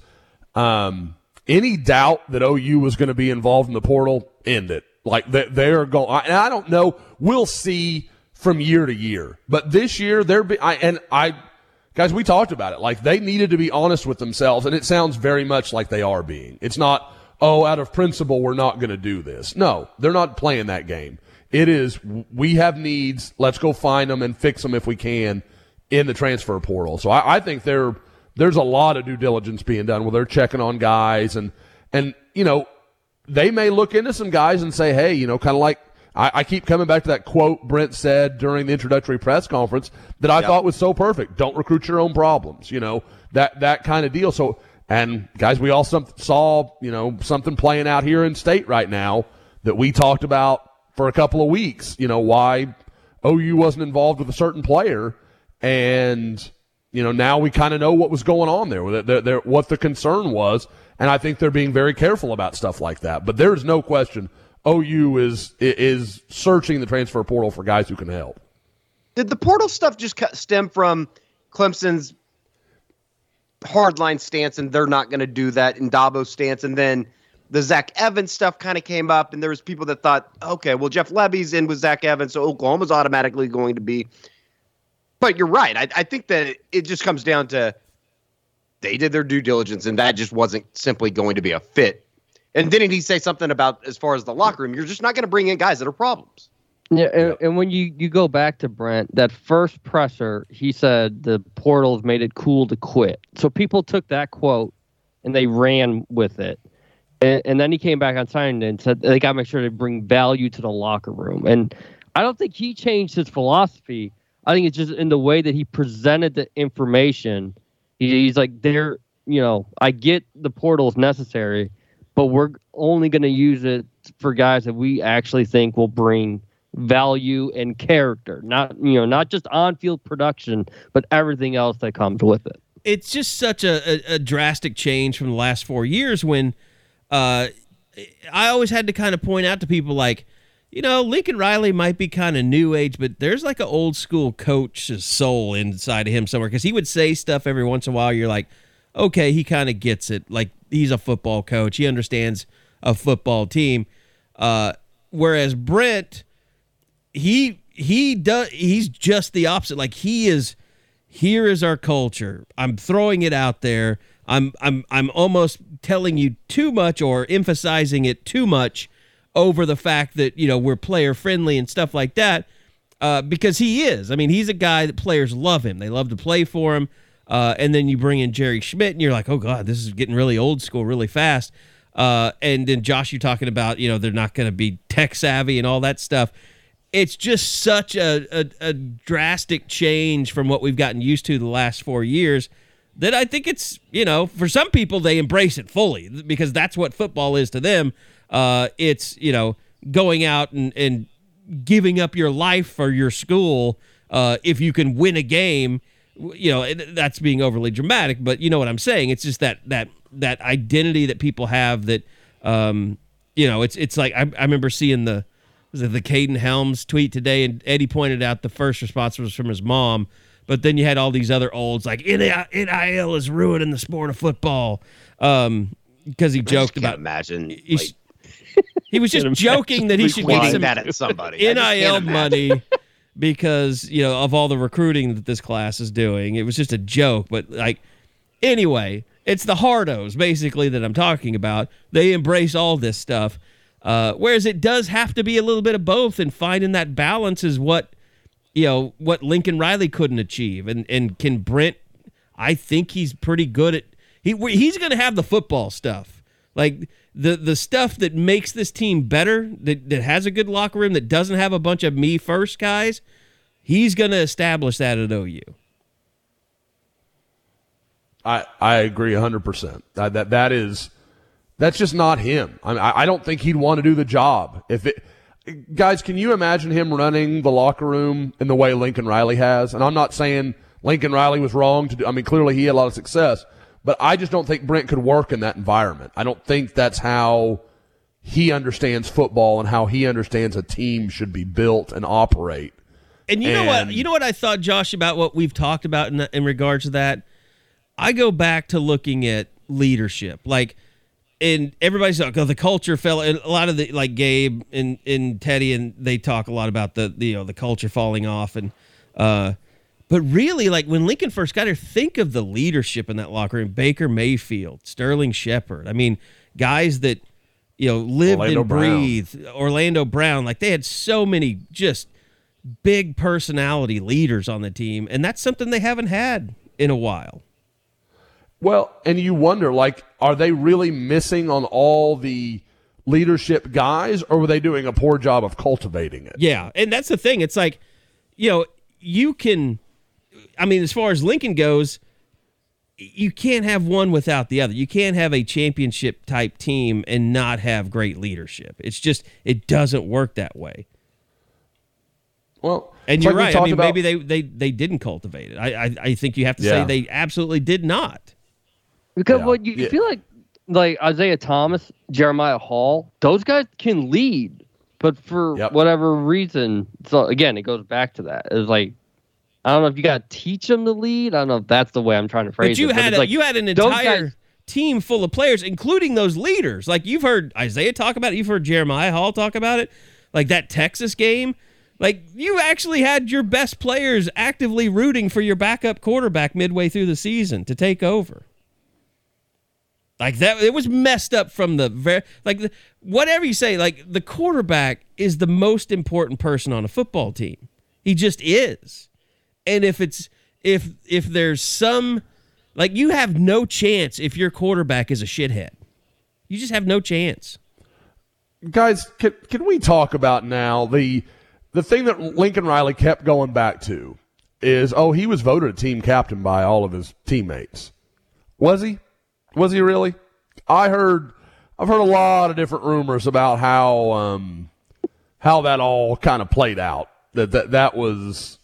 um, any doubt that OU was going to be involved in the portal. End it. Like they, they're going. And I don't know. We'll see from year to year. But this year, they're be, I, and I, guys, we talked about it. Like they needed to be honest with themselves, and it sounds very much like they are being. It's not. Oh, out of principle, we're not going to do this. No, they're not playing that game. It is. We have needs. Let's go find them and fix them if we can in the transfer portal. So I, I think there there's a lot of due diligence being done where they're checking on guys and and you know they may look into some guys and say, hey, you know, kind of like I, I keep coming back to that quote Brent said during the introductory press conference that I thought was so perfect. Don't recruit your own problems. You know that that kind of deal. So And guys, we all some, saw you know something playing out here in state right now that we talked about for a couple of weeks. You know why OU wasn't involved with a certain player, and you know now we kind of know what was going on there, they're, they're, what the concern was, and I think they're being very careful about stuff like that. But there's no question OU is is searching the transfer portal for guys who can help. Did the portal stuff just stem from Clemson's hardline stance, and they're not going to do that, in Dabo's stance, and then the Zach Evans stuff kind of came up, and there was people that thought, okay, well Jeff Lebby's in with Zach Evans, so Oklahoma's automatically going to be. But you're right. I, I think that it just comes down to they did their due diligence, and that just wasn't simply going to be a fit. And didn't he say something about as far as the locker room? You're just not going to bring in guys that are problems. Yeah, and, and, when you, you go back to Brent, that first presser, he said the portals made it cool to quit. So people took that quote and they ran with it. And, and then he came back on signing and said they got to make sure to bring value to the locker room. And I don't think he changed his philosophy. I think it's just in the way that he presented the information. He, he's like, there, you know, I get the portal is necessary, but we're only going to use it for guys that we actually think will bring value and character not you know not just on-field production but everything else that comes with it it's just such a, a, a drastic change from the last four years when uh, i always had to kind of point out to people like you know lincoln riley might be kind of new age but there's like an old school coach's soul inside of him somewhere because he would say stuff every once in a while you're like okay he kind of gets it. Like he's a football coach he understands a football team uh, whereas brent he he does he's just the opposite like he is here is our culture i'm throwing it out there i'm i'm i'm almost telling you too much or emphasizing it too much over the fact that you know we're player friendly and stuff like that uh, because he is. I mean he's a guy that players love him. They love to play for him. Uh, and then you bring in jerry schmidt and you're like oh god this is getting really old school really fast. Uh, and then josh you're talking about you know they're not going to be tech savvy and all that stuff. It's just such a, a, a, drastic change from what we've gotten used to the last four years that I think it's, you know, for some people, they embrace it fully because that's what football is to them. Uh, it's, you know, going out and, and giving up your life for your school uh, if you can win a game. You know, that's being overly dramatic, but you know what I'm saying. It's just that that that identity that people have that, um, you know, it's it's like I, I remember seeing the was it the Kaden Helms tweet today? And Eddie pointed out the first response was from his mom, but then you had all these other olds like NIL is ruining the sport of football um, because he joked about. Imagine. He, like, he was just joking that he should get some that at somebody. NIL money because you know of all the recruiting that this class is doing. It was just a joke, but like anyway, it's the hardos basically that I'm talking about. They embrace all this stuff uh, whereas it does have to be a little bit of both, and finding that balance is what you know what Lincoln Riley couldn't achieve. And and can Brent? I think he's pretty good at he he's going to have the football stuff, like the the stuff that makes this team better, that that has a good locker room, that doesn't have a bunch of me first guys. He's going to establish that at OU. I I agree hundred percent. That that that is that's just not him. I, mean, I don't think he'd want to do the job. If it, guys, can you imagine him running the locker room in the way Lincoln Riley has? And I'm not saying Lincoln Riley was wrong to do. I mean, clearly he had a lot of success, but I just don't think Brent could work in that environment. I don't think that's how he understands football and how he understands a team should be built and operate. And you and, know what? You know what I thought, Josh, about what we've talked about in, in regards to that. I go back to looking at leadership, like and everybody's like, oh, the culture fell. And a lot of the like Gabe and, and Teddy and they talk a lot about the, the you know the culture falling off and uh, but really like when Lincoln first got here, think of the leadership in that locker room: Baker Mayfield, Sterling Shepard. I mean, guys that you know lived Orlando and breathed. Brown. Orlando Brown, like they had so many just big personality leaders on the team, and that's something they haven't had in a while. Well, and you wonder, like, are they really missing on all the leadership guys, or were they doing a poor job of cultivating it? Yeah, and that's the thing. It's like, you know, you can. I mean, as far as Lincoln goes, you can't have one without the other. You can't have a championship type team and not have great leadership. It's just it doesn't work that way. Well, And you're like right. I mean, about- maybe they, they they didn't cultivate it. I I, I think you have to Yeah. say they absolutely did not. Because Yeah. what you Yeah. feel like, like Isaiah Thomas, Jeremiah Hall, those guys can lead, but for Yep. whatever reason, so again, it goes back to that. It's like I don't know if you got to teach them to lead. I don't know if that's the way I'm trying to phrase But you it. had it's a, like, you had an entire guys- team full of players, including those leaders. Like you've heard Isaiah talk about it. You've heard Jeremiah Hall talk about it. Like that Texas game. Like you actually had your best players actively rooting for your backup quarterback midway through the season to take over. Like that, it was messed up from the very like the, whatever you say. Like the quarterback is the most important person on a football team. He just is. And if it's if if there's some like you have no chance if your quarterback is a shithead. You just have no chance. guys, can, can we talk about now the the thing that Lincoln Riley kept going back to is oh he was voted a team captain by all of his teammates. Was he? Was he really? I heard I've heard a lot of different rumors about how um how that all kind of played out. That that that was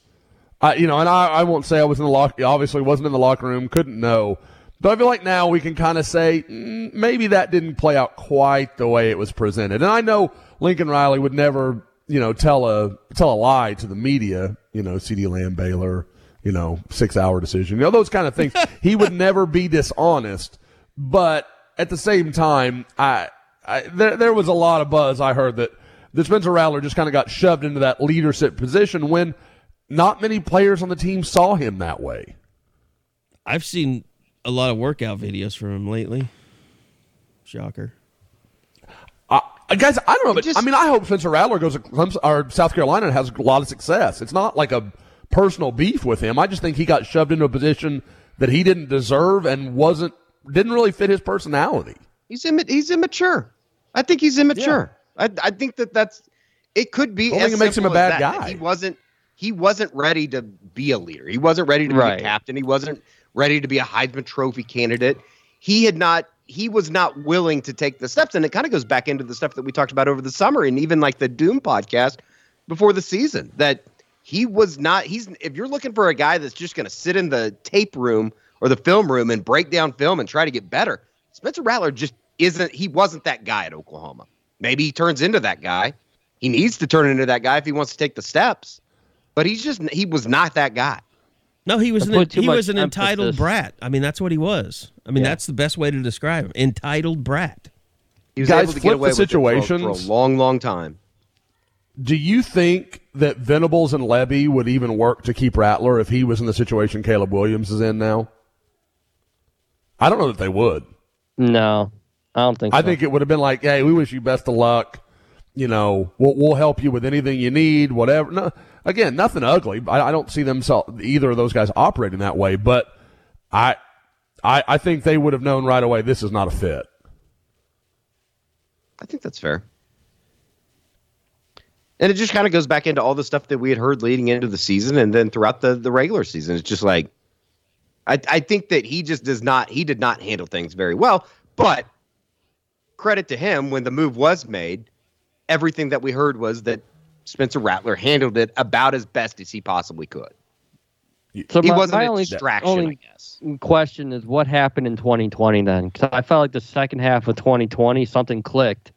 I you know, and I, I won't say I was in the lock obviously wasn't in the locker room, couldn't know. But I feel like now we can kind of say mm, maybe that didn't play out quite the way it was presented. And I know Lincoln Riley would never, you know, tell a tell a lie to the media, you know, CeeDee Lamb Baylor, you know, six hour decision, you know, those kind of things. he would never be dishonest. But at the same time, I, I there there was a lot of buzz I heard that that Spencer Rattler just kind of got shoved into that leadership position when not many players on the team saw him that way. I've seen a lot of workout videos from him lately. Shocker. Uh, guys, I don't know, but just- I mean, I hope Spencer Rattler goes to Clemson, or South Carolina and has a lot of success. It's not like a personal beef with him. I just think he got shoved into a position that he didn't deserve and wasn't didn't really fit his personality. He's imma- he's immature. I think he's immature. I, I think that that's it. Could be. I think it makes him a bad that, that guy. He wasn't. He wasn't ready to be a leader. He wasn't ready to be Right. a captain. He wasn't ready to be a Heisman Trophy candidate. He had not. He was not willing to take the steps, and it kind of goes back into the stuff that we talked about over the summer, and even like the Doom podcast before the season. That he was not. He's. If you're looking for a guy that's just going to sit in the tape room or the film room and break down film and try to get better, Spencer Rattler just isn't. He wasn't that guy at Oklahoma. Maybe he turns into that guy. He needs to turn into that guy if he wants to take the steps. But he's just he was not that guy. No, he was an, he was an entitled emphasis- brat. I mean, that's what he was. I mean, Yeah. that's the best way to describe him. Entitled brat. He was Guys, able to flip get away with it for- for, a long, long time. Do you think that Venables and Lebby would even work to keep Rattler if he was in the situation Caleb Williams is in now? I don't know that they would. No, I don't think. I so. think it would have been like, "Hey, we wish you best of luck. You know, we'll, we'll help you with anything you need, whatever." No, again, nothing ugly. I, I don't see them either of those guys operating that way, but I, I, I think they would have known right away this is not a fit. I think that's fair. And it just kind of goes back into all the stuff that we had heard leading into the season and then throughout the, the regular season. It's just like I, I think that he just does not he did not handle things very well. But credit to him when the move was made, everything that we heard was that Spencer Rattler handled it about as best as he possibly could. so. he my, wasn't my a only, distraction, only I guess. question is what happened in 2020 then? Because I felt like the second half of 2020 something clicked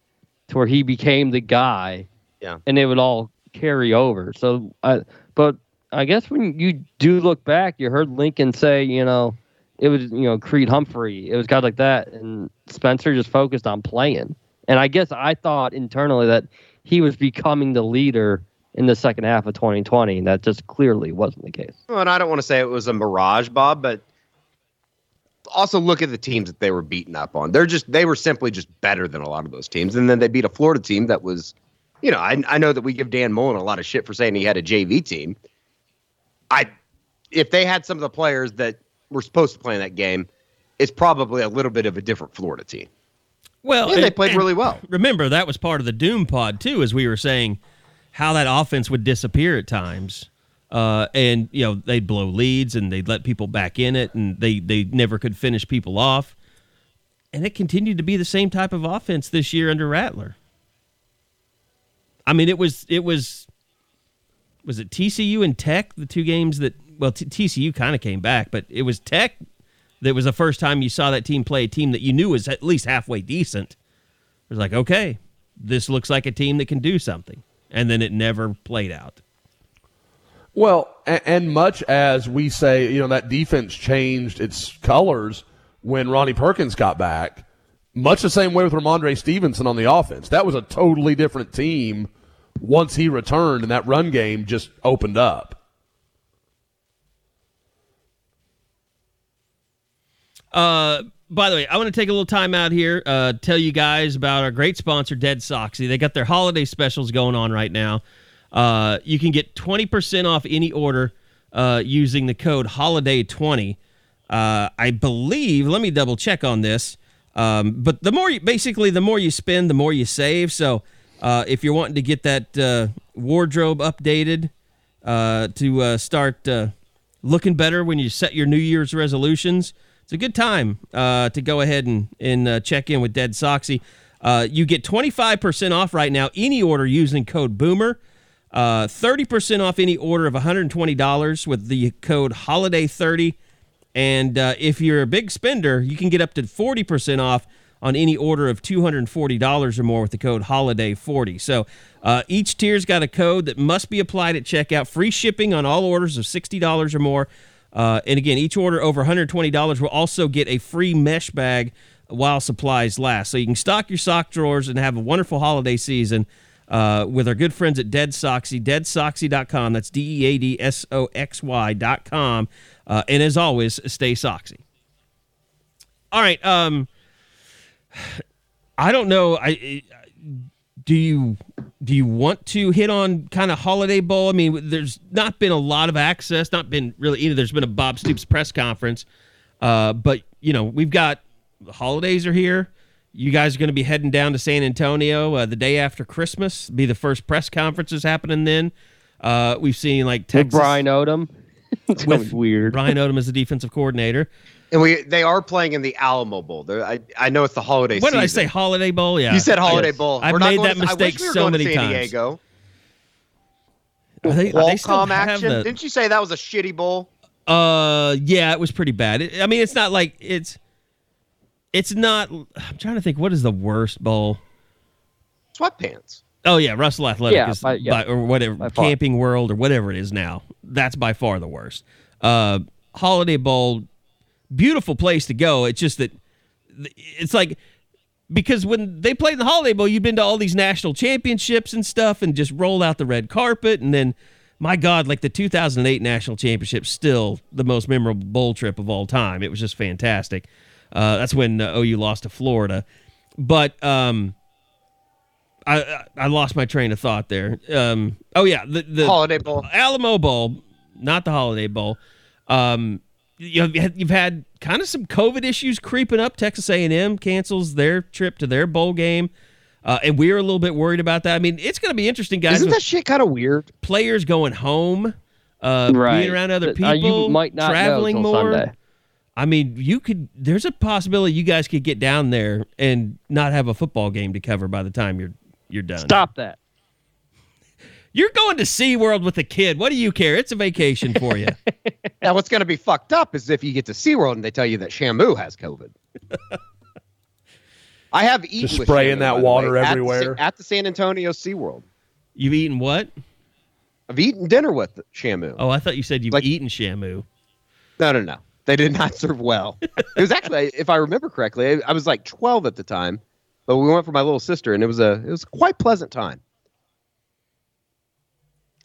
to where he became the guy. Yeah. And it would all carry over. So, I, but I guess when you do look back, you heard Lincoln say, you know, it was you know Creed Humphrey, it was guys like that, and Spencer just focused on playing. And I guess I thought internally that he was becoming the leader in the second half of 2020, and that just clearly wasn't the case. Well, and I don't want to say it was a mirage, Bob, but also look at the teams that they were beaten up on. They're just they were simply just better than a lot of those teams. And then they beat a Florida team that was, you know, I I know that we give Dan Mullen a lot of shit for saying he had a JV team. I if they had some of the players that were supposed to play in that game, it's probably a little bit of a different Florida team. Well, And they played and really well. Remember, that was part of the Doom pod too, as we were saying how that offense would disappear at times. uh, and you know they'd blow leads and they'd let people back in it, and they they never could finish people off. And it continued to be the same type of offense this year under Rattler. I mean, it was it was was it TCU and Tech the two games that well T- TCU kind of came back, but it was Tech that was the first time you saw that team play a team that you knew was at least halfway decent. It was like, okay, this looks like a team that can do something, and then it never played out. Well, and, and much as we say, you know, that defense changed its colors when Ronnie Perkins got back, much the same way with Rhamondre Stevenson on the offense. That was a totally different team once he returned, and that run game just opened up. Uh, by the way, I want to take a little time out here, uh, tell you guys about our great sponsor, Dead Soxy. They got their holiday specials going on right now. Uh, you can get 20% off any order uh, using the code HOLIDAY20. Uh, I believe, let me double check on this. Um, but the more, you, basically, the more you spend, the more you save. So uh, if you're wanting to get that uh, wardrobe updated uh, to uh, start uh, looking better when you set your New Year's resolutions, it's a good time uh, to go ahead and, and uh, check in with Dead Soxy. Uh, you get 25% off right now, any order using code BOOMER. Uh, 30% off any order of $120 with the code HOLIDAY30. And uh, if you're a big spender, you can get up to 40% off on any order of $240 or more with the code HOLIDAY40. So uh, each tier's got a code that must be applied at checkout. Free shipping on all orders of $60 or more. Uh, and again, each order over $120 will also get a free mesh bag while supplies last. So you can stock your sock drawers and have a wonderful holiday season uh, with our good friends at Dead Soxy, deadsoxy.com. That's D E A D S O X Y.com. Uh, and as always, stay soxy. All right. Um, I don't know. I do you do you want to hit on kind of holiday bowl? I mean, there's not been a lot of access, not been really either. There's been a Bob Stoops press conference, uh, but you know we've got the holidays are here. You guys are going to be heading down to San Antonio uh, the day after Christmas. Be the first press conferences happening then. Uh, we've seen like Texas With Brian Odom. It's with weird. Brian Odom as the defensive coordinator. And we they are playing in the Alamo Bowl. They're, I I know it's the holiday. What did I say? Holiday bowl? Yeah, You said Holiday Bowl. I've We're made going that to, I mistake wish we were so going many to San times. Diego. Are they, are they still Qualcomm have action. the- Didn't you say that was a shitty bowl? Uh, yeah, it was pretty bad. It- I mean, it's not like it's, it's not. I'm trying to think. What is the worst bowl? Sweatpants. Oh yeah, Russell Athletic Yeah, is by- yeah, by- or whatever by. Camping World or whatever it is now. That's by far the worst. Uh, Holiday Bowl, beautiful place to go. It's just that it's like because when they played in the Holiday Bowl, you've been to all these national championships and stuff, and just roll out the red carpet, and then. My God, like the 2008 national championship, still the most memorable bowl trip of all time. It was just fantastic. Uh, that's when uh, OU lost to Florida, but um, I I lost my train of thought there. Um, oh yeah, the the Holiday Bowl. Alamo Bowl, not the Holiday Bowl. Um, you know, you've had kind of some COVID issues creeping up. Texas A&M cancels their trip to their bowl game, uh, and we are a little bit worried about that. I mean, it's going to be interesting, guys. Isn't that shit kind of weird? players going home, uh, Right. being around other Uh, you people, might not traveling till more. Sunday. I mean, you could. There's a possibility you guys could get down there and not have a football game to cover by the time you're you're done. Stop that. You're going to SeaWorld with a kid. What do you care? It's a vacation for you. Now, what's going to be fucked up is if you get to SeaWorld and they tell you that Shamu has COVID. I have eaten Just with spraying Shamu, that water way, at the everywhere. at the San Antonio SeaWorld. You've eaten what? I've eaten dinner with Shamu. Oh, I thought you said you've Like- eaten Shamu. No, no, no. They did not serve well. it was actually, if I remember correctly, I, I was like 12 at the time, but we went for my little sister, and it was a it was a quite pleasant time.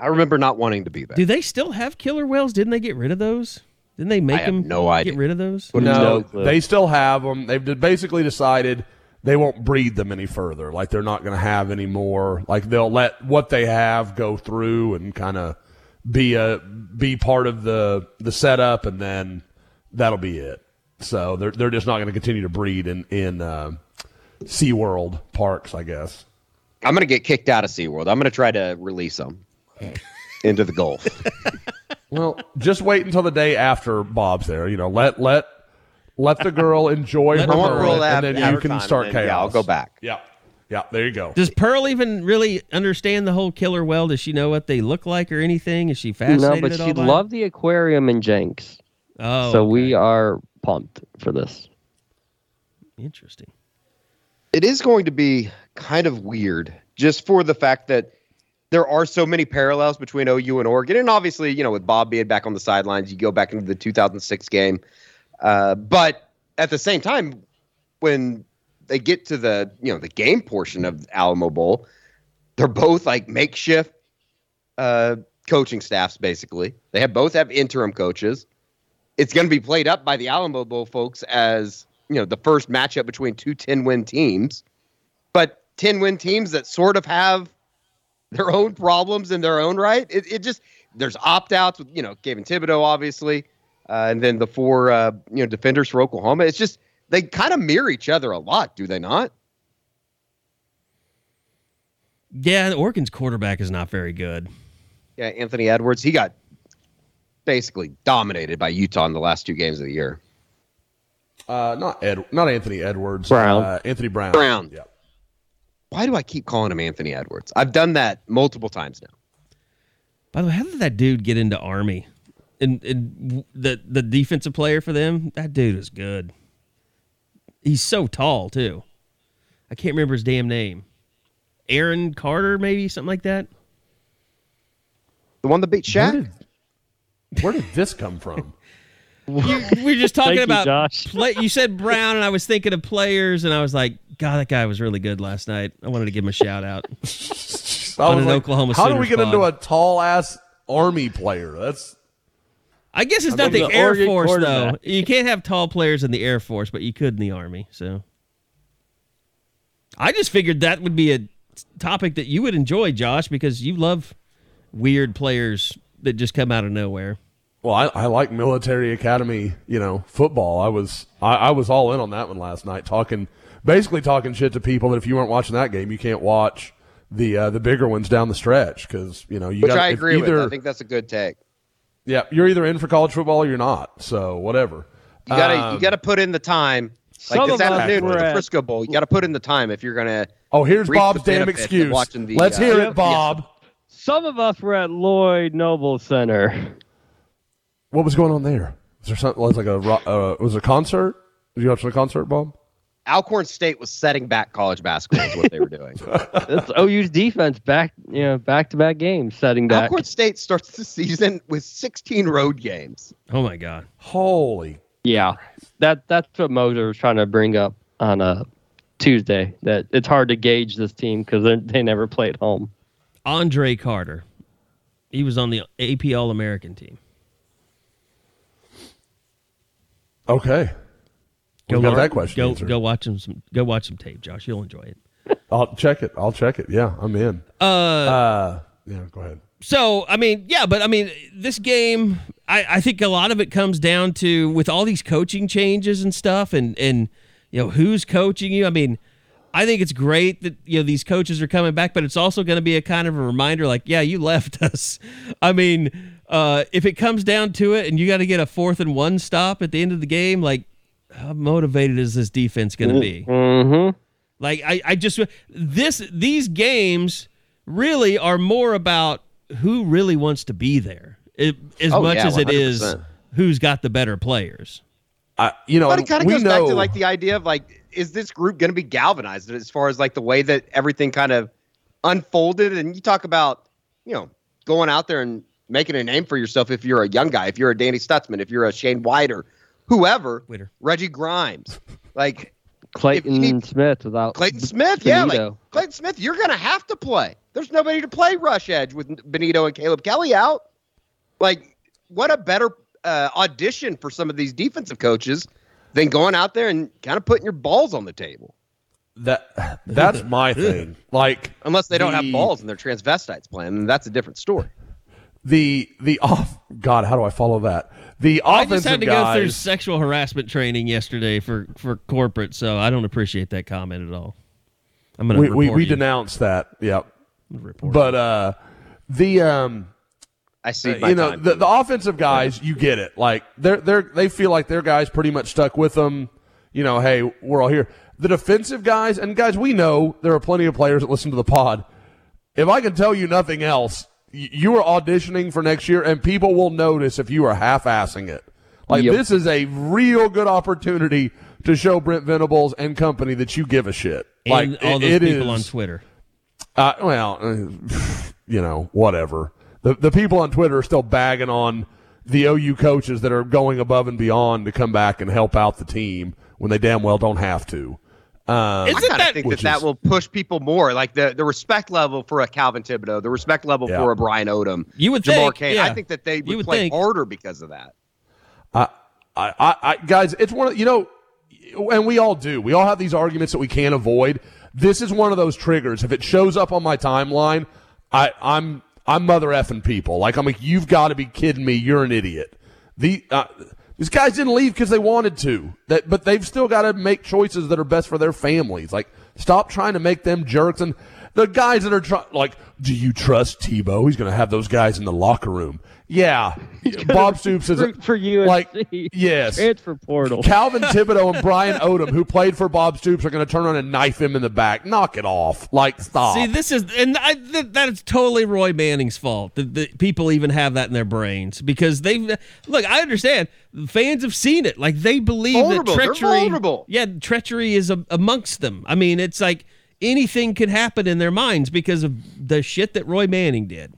I remember not wanting to be there. Do they still have killer whales? Didn't they get rid of those? Didn't they make I them no idea. get rid of those? No, No they still have them. They've basically decided they won't breed them any further. Like they're not going to have any more. Like they'll let what they have go through and kind of be a be part of the the setup, and then that'll be it. So they're they're just not going to continue to breed in in uh, SeaWorld parks, I guess. I'm going to get kicked out of SeaWorld. I'm going to try to release them. into the Gulf. Well, just wait until the day after Bob's there. You know, let let let the girl enjoy her her moment, and then have you can start and chaos. yeah, I'll go back. Yeah, yeah. There you go. Does Pearl even really understand the whole killer well? Does she know what they look like or anything? Is she fascinated No, but she by it? loved the aquarium in Jenks. Oh, so okay. we are pumped for this. interesting. it is going to be kind of weird just for the fact that there are so many parallels between OU and Oregon. And obviously, you know, with Bob being back on the sidelines, you go back into the 2006 game. Uh, but at the same time, when they get to the, you know, the game portion of Alamo Bowl, they're both like makeshift uh, coaching staffs, basically. They have both have interim coaches. It's going to be played up by the Alamo Bowl folks as you know the first matchup between two 10 win teams but 10 win teams that sort of have their own problems in their own right it, it just there's opt-outs with you know Kayvon Thibodeaux obviously uh, and then the four uh, you know defenders for Oklahoma it's just they kind of mirror each other a lot do they not Yeah, Oregon's quarterback is not very good. yeah Anthony Edwards he got basically dominated by Utah in the last two games of the year Uh, not Ed, not Anthony Edwards. Brown. Uh, Anthony Brown. Brown. Yeah. Why do I keep calling him Anthony Edwards I've done that multiple times now By the way, how did that dude get into Army? And, and the the defensive player for them, that dude is good. He's so tall too. I can't remember his damn name. Aaron Carter, maybe something like that. the one that beat Where Shaq did, where did this come from? You, we were just talking Thank you, about Josh. play. You said Brown, and I was thinking of players, and I was like, God, that guy was really good last night. I wanted to give him a shout out. I On was an Oklahoma How do we Sooners get into a tall ass army player? That's I guess it's not the, the Air Oregon Force though. You can't have tall players in the Air Force, but you could in the Army. So I just figured that would be a topic that you would enjoy, Josh, because you love weird players that just come out of nowhere. Well, I, I like military academy. You know, football. I was I, I was all in on that one last night. Talking basically talking shit to people that if you weren't watching that game, you can't watch the uh, the bigger ones down the stretch because you know you which got I agree either, with I think that's a good take Yeah, you're either in for college football or you're not. So whatever. You gotta Um, you gotta put in the time. Like some this of us afternoon with the Frisco Bowl, you gotta put in the time if you're gonna. Oh, here's reap Bob's damn excuse. watching the, Let's uh, hear it, Bob. Some of us were at Lloyd Noble Center. What was going on there? Was there something? Was like a uh, was it a concert? Did you watch the concert, Bob? Alcorn State was setting back college basketball is what they were doing. It's OU's defense back, you know, back to back games, setting back. Alcorn State starts the season with 16 road games. Oh my God. Holy! Yeah, that that's what Moser was trying to bring up on a Tuesday. That it's hard to gauge this team because they never played home. Andre Carter. He was on the AP All American team. Okay. We got that question Go answered. go watch him some go watch some tape, Josh. You'll enjoy it. I'll check it. I'll check it. Yeah, I'm in. Uh Uh, yeah, go ahead. So, I mean, yeah, but I mean, this game, I, I think a lot of it comes down to with all these coaching changes and stuff, and and you know who's coaching you. I mean, I think it's great that you know these coaches are coming back, but it's also going to be a kind of a reminder, like, yeah, you left us. I mean, uh, if it comes down to it, and you got to get a fourth and one stop at the end of the game, like, how motivated is this defense going to be? Mm-hmm. Like I, I just this these games really are more about who really wants to be there, it, as Oh, much yeah, as it is who's got the better players. I, you know, But it kind of goes know. back to like the idea of like, is this group going to be galvanized as far as like the way that everything kind of unfolded? And you talk about, you know, going out there and making a name for yourself if you're a young guy, if you're a Danny Stutsman, if you're a Shane White or whoever, Witter. Reggie Grimes, like Clayton need- Smith without Clayton Smith. Yeah, like Clayton Smith, you're going to have to play. There's nobody to play rush edge with Benito and Caleb Kelly out. Like, what a better uh, audition for some of these defensive coaches than going out there and kind of putting your balls on the table. that that's my thing. Like Unless they don't The- have balls and they're transvestites playing, then that's a different story. The the off. God, how do I follow that? The I offensive just had to guys. go through sexual harassment training yesterday for for corporate, so I don't appreciate that comment at all. I'm gonna we we, report we you. denounced that. Yep. Report But uh, the um, I see. Uh, you know, the, the offensive guys, you get it. Like they're they're they feel like their guys pretty much stuck with them. You know, hey, we're all here. The defensive guys and guys, we know there are plenty of players that listen to the pod. If I can tell you nothing else, y- you are auditioning for next year, and people will notice if you are half-assing it. Like Yep. this is a real good opportunity to show Brent Venables and company that you give a shit. Like all it- those it people is- on Twitter. uh, well, uh, you know, whatever. The the people on Twitter are still bagging on the OU coaches that are going above and beyond to come back and help out the team when they damn well don't have to. Um, I Isn't kind of that- think that Which that is- will push people more, like the, the respect level for a Calvin Thibodeaux, the respect level Yeah. for a Brian Odom, You would Jamar think, Kane. yeah. I think that they You would, would play think. harder because of that. I, I, I, guys, it's one of you know, and we all do. We all have these arguments that we can't avoid. This is one of those triggers. If it shows up on my timeline, I, I'm I'm mother effing people. Like I'm like, you've got to be kidding me. You're an idiot. The uh, these guys didn't leave because they wanted to. That, but they've still got to make choices that are best for their families. Like, stop trying to make them jerks. And the guys that are trying, like, do you trust Tebow? He's going to have those guys in the locker room. Yeah, Bob Stoops is a- for USC. like yes. Transfer portal. Calvin Thibodeaux and Brian Odom, who played for Bob Stoops, are going to turn around and knife him in the back. Knock it off. Like, stop. See, this is, and I, th- that is totally Roy Manning's fault. That the people even have that in their brains because they look. I understand fans have seen it. Like they believe Vulnerable. that They're treachery. vulnerable. Yeah, treachery is a, amongst them. I mean, it's like anything could happen in their minds because of the shit that Roy Manning did.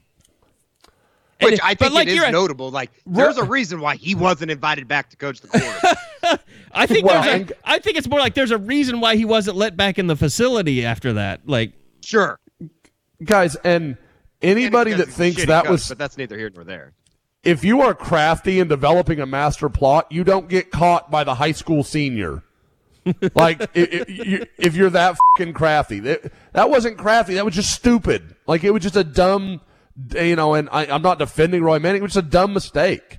And Which it- I think like it is notable. Like, there's a reason why he wasn't invited back to coach the quarterback. I think Well, there's a, and- I think it's more like there's a reason why he wasn't let back in the facility after that. Like, sure. Guys, and anybody And that because he's a thinks that coach, was, but that's neither here nor there. if you are crafty in developing a master plot, you don't get caught by the high school senior. like, i- i- you- if you're that fucking crafty, that, that wasn't crafty. That was just stupid. Like, it was just a dumb, you know, and I, I'm not defending Roy Manning. which is a dumb mistake.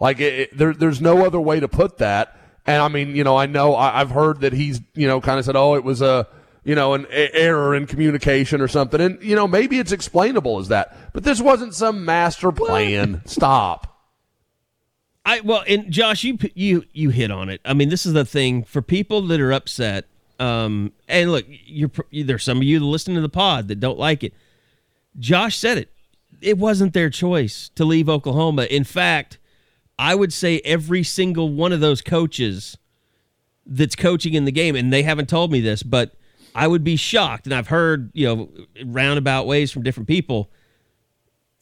Like, it, it- there, there's no other way to put that. And I mean, you know, I know I, I've heard that he's, you know, kind of said, oh, it was a, you know, an error in communication or something. And, you know, maybe it's explainable as that. But this wasn't some master plan. Stop. I well, and Josh, you you you hit on it. I mean, this is the thing for people that are upset. Um, and look, you're there's some of you that listen to the pod that don't like it. Josh said it. It wasn't their choice to leave Oklahoma. In fact, I would say every single one of those coaches that's coaching in the game, and they haven't told me this, but I would be shocked. And I've heard, you know, roundabout ways from different people.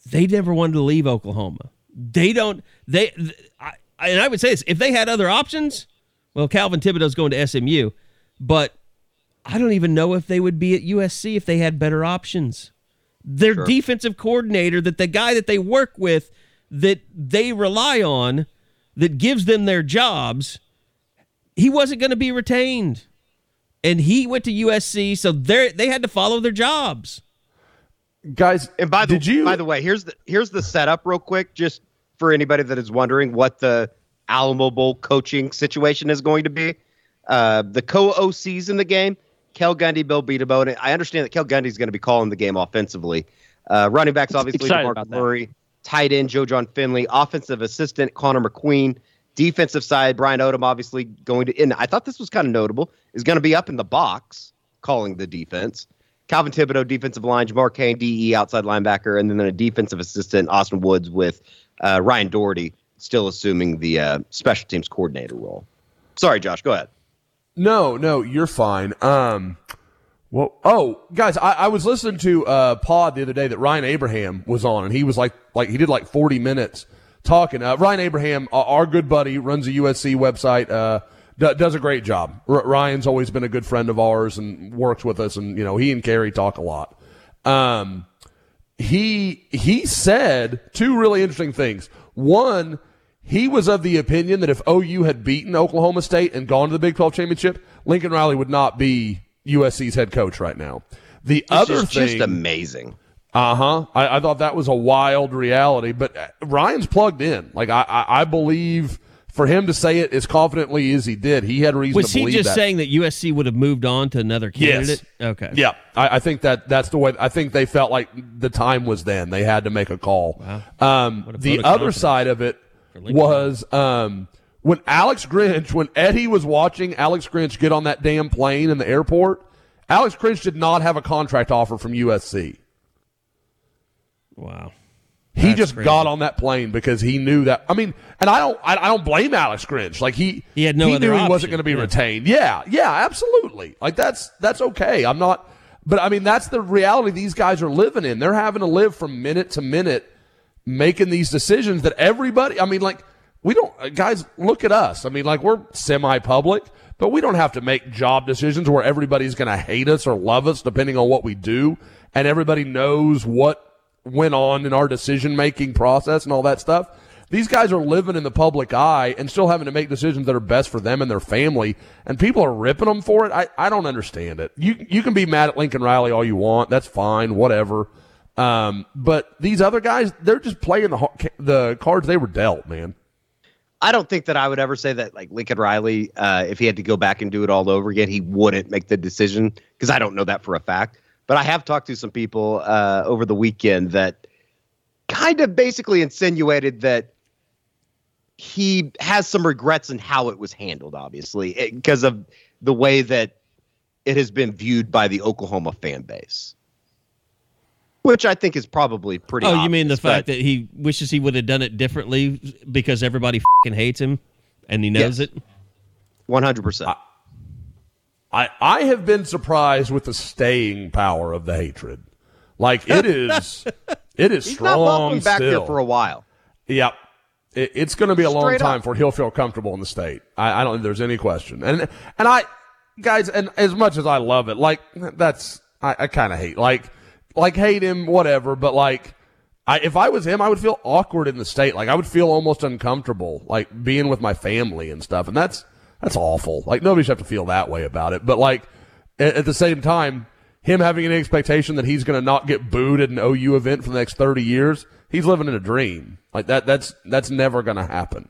They never wanted to leave Oklahoma. They don't. They. I, and I would say this: if they had other options, well, Calvin Thibodeaux's going to SMU, but I don't even know if they would be at USC if they had better options. Their defensive coordinator, that the guy that they work with, that they rely on, that gives them their jobs, he wasn't going to be retained, and he went to USC, so they they had to follow their jobs. Guys, And by the did you? by the way, here's the here's the setup real quick, just for anybody that is wondering what the Alamo Bowl coaching situation is going to be. Uh, the co-OCs in the game, Cale Gundy, Bill Bedenbaugh, and I understand that Cale Gundy is going to be calling the game offensively. Uh, running backs, obviously, Mark. Murray. Tight end, Joe Jon Finley. Offensive assistant, Connor McQueen. Defensive side, Brian Odom, obviously going to. And I thought this was kind of notable. Is going to be up in the box calling the defense. Calvin Thibodeau, defensive line, Jamar Cain, DE, outside linebacker, and then a defensive assistant, Austin Woods, with uh, Ryan Doherty still assuming the uh, special teams coordinator role. Sorry, Josh, go ahead. No, no, you're fine. Um, well, oh, guys, I, I was listening to uh pod the other day that Ryan Abraham was on, and he was like, like he did like 40 minutes talking. Uh, Ryan Abraham, uh, our good buddy, runs a USC website. Uh, d- does a great job. R- Ryan's always been a good friend of ours and works with us, and you know he and Carrie talk a lot. Um, he he said two really interesting things. One, he was of the opinion that if OU had beaten Oklahoma State and gone to the Big 12 championship, Lincoln Riley would not be USC's head coach right now. The other Just, thing, just amazing. uh huh. I, I thought that was a wild reality, but uh, Ryan's plugged in. Like I, I, I believe for him to say it as confidently as he did, he had reason Was to he just that. saying that USC would have moved on to another candidate? Yes. Okay. Yeah, I, I think that that's the way. I think they felt like the time was then. They had to make a call. Um, a the other confidence side of it Lincoln. was um, when Alex Grinch, when Eddie was watching Alex Grinch get on that damn plane in the airport. Alex Grinch did not have a contract offer from USC. Wow. He That's just crazy. got on that plane because he knew that. I mean, and I don't, I, I don't blame Alex Grinch. Like he, He had no he other knew he wasn't going to be Yeah. retained. Yeah, yeah, absolutely. Like that's that's okay. I'm not, but I mean that's the reality these guys are living in. They're having to live from minute to minute, making these decisions that everybody. I mean, like we don't, guys. Look at us. I mean, like we're semi-public, but we don't have to make job decisions where everybody's going to hate us or love us depending on what we do, and everybody knows what went on in our decision making process and all that stuff. These guys are living in the public eye and still having to make decisions that are best for them and their family, and people are ripping them for it. I, I don't understand it. You you can be mad at Lincoln Riley all you want. That's fine, whatever. Um, but these other guys, they're just playing the the cards they were dealt, man. I don't think that I would ever say that like Lincoln Riley, uh, if he had to go back and do it all over again, he wouldn't make the decision because I don't know that for a fact. But I have talked to some people uh, over the weekend that kind of basically insinuated that he has some regrets in how it was handled, obviously, because of the way that it has been viewed by the Oklahoma fan base, which I think is probably pretty. Oh, you mean the obvious, fact that he wishes he would have done it differently because everybody fing hates him and he knows Yes. it? One hundred percent. I, I have been surprised with the staying power of the hatred. Like it is, it is He's strong not welcome back still. there for a while. Yep. It, it's going to be a long time up. before he'll feel comfortable in the state. I, I don't think there's any question. And and I, guys, and as much as I love it, like that's I, I kind of hate like like hate him, whatever. But like, I if I was him, I would feel awkward in the state. Like I would feel almost uncomfortable, like being with my family and stuff. And that's that's awful. Like nobody should have to feel that way about it. But like at, at the same time, him having an expectation that he's going to not get booed at an OU event for the next 30 years, he's living in a dream. Like that, that's, that's never going to happen.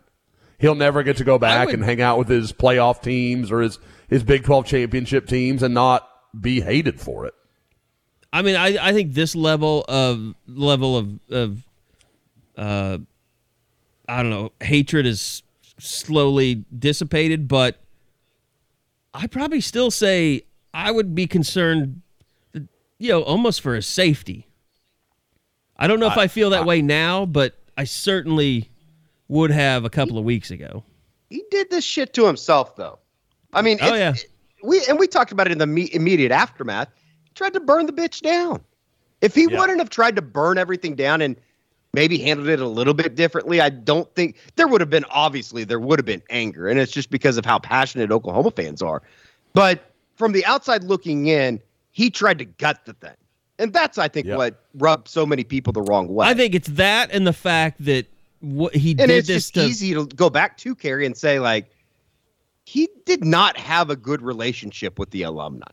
He'll never get to go back would- and hang out with his playoff teams or his, his Big 12 championship teams and not be hated for it. I mean, I, I think this level of level of of uh, I don't know hatred is slowly dissipated, but I probably still say I would be concerned, that, you know, almost for his safety. I don't know if I, feel that way now, but I certainly would have a couple of weeks ago. He did this shit to himself, though. I mean, Oh, it's- we and we talked about it in the me- immediate aftermath. He tried to burn the bitch down. If he Yeah. wouldn't have tried to burn everything down and maybe handled it a little bit differently, I don't think there would have been. Obviously, there would have been anger, and it's just because of how passionate Oklahoma fans are. But from the outside looking in, he tried to gut the thing, and that's I think Yep. what rubbed so many people the wrong way. I think it's that and the fact that what he and did it's this just to easy to go back to Kerry and say like he did not have a good relationship with the alumni.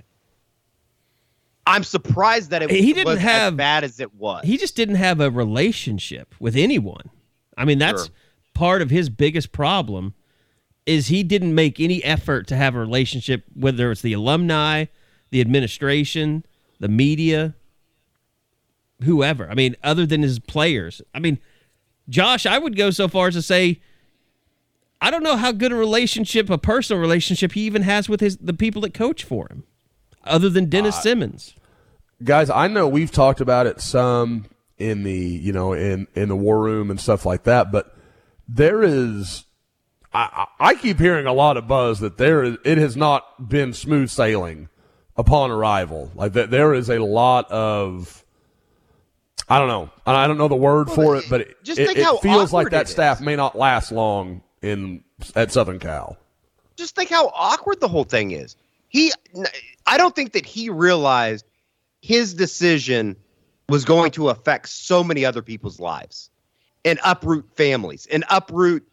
I'm surprised that it He didn't was have- as bad as it was. he just didn't have a relationship with anyone. I mean, that's Sure. part of his biggest problem is he didn't make any effort to have a relationship whether it's the alumni, the administration, the media, whoever. I mean, other than his players. I mean, Josh, I would go so far as to say I don't know how good a relationship, a personal relationship he even has with his the people that coach for him, other than Dennis uh, Simmons. guys i know we've talked about it some in the you know in in the war room and stuff like that but there is i i I keep hearing a lot of buzz that there is it has not been smooth sailing upon arrival like that there is a lot of i don't know i don't know the word for it but it, just it, think it how feels like that staff is. may not last long in at southern cal just think how awkward the whole thing is. He I don't think that he realized his decision was going to affect so many other people's lives and uproot families and uproot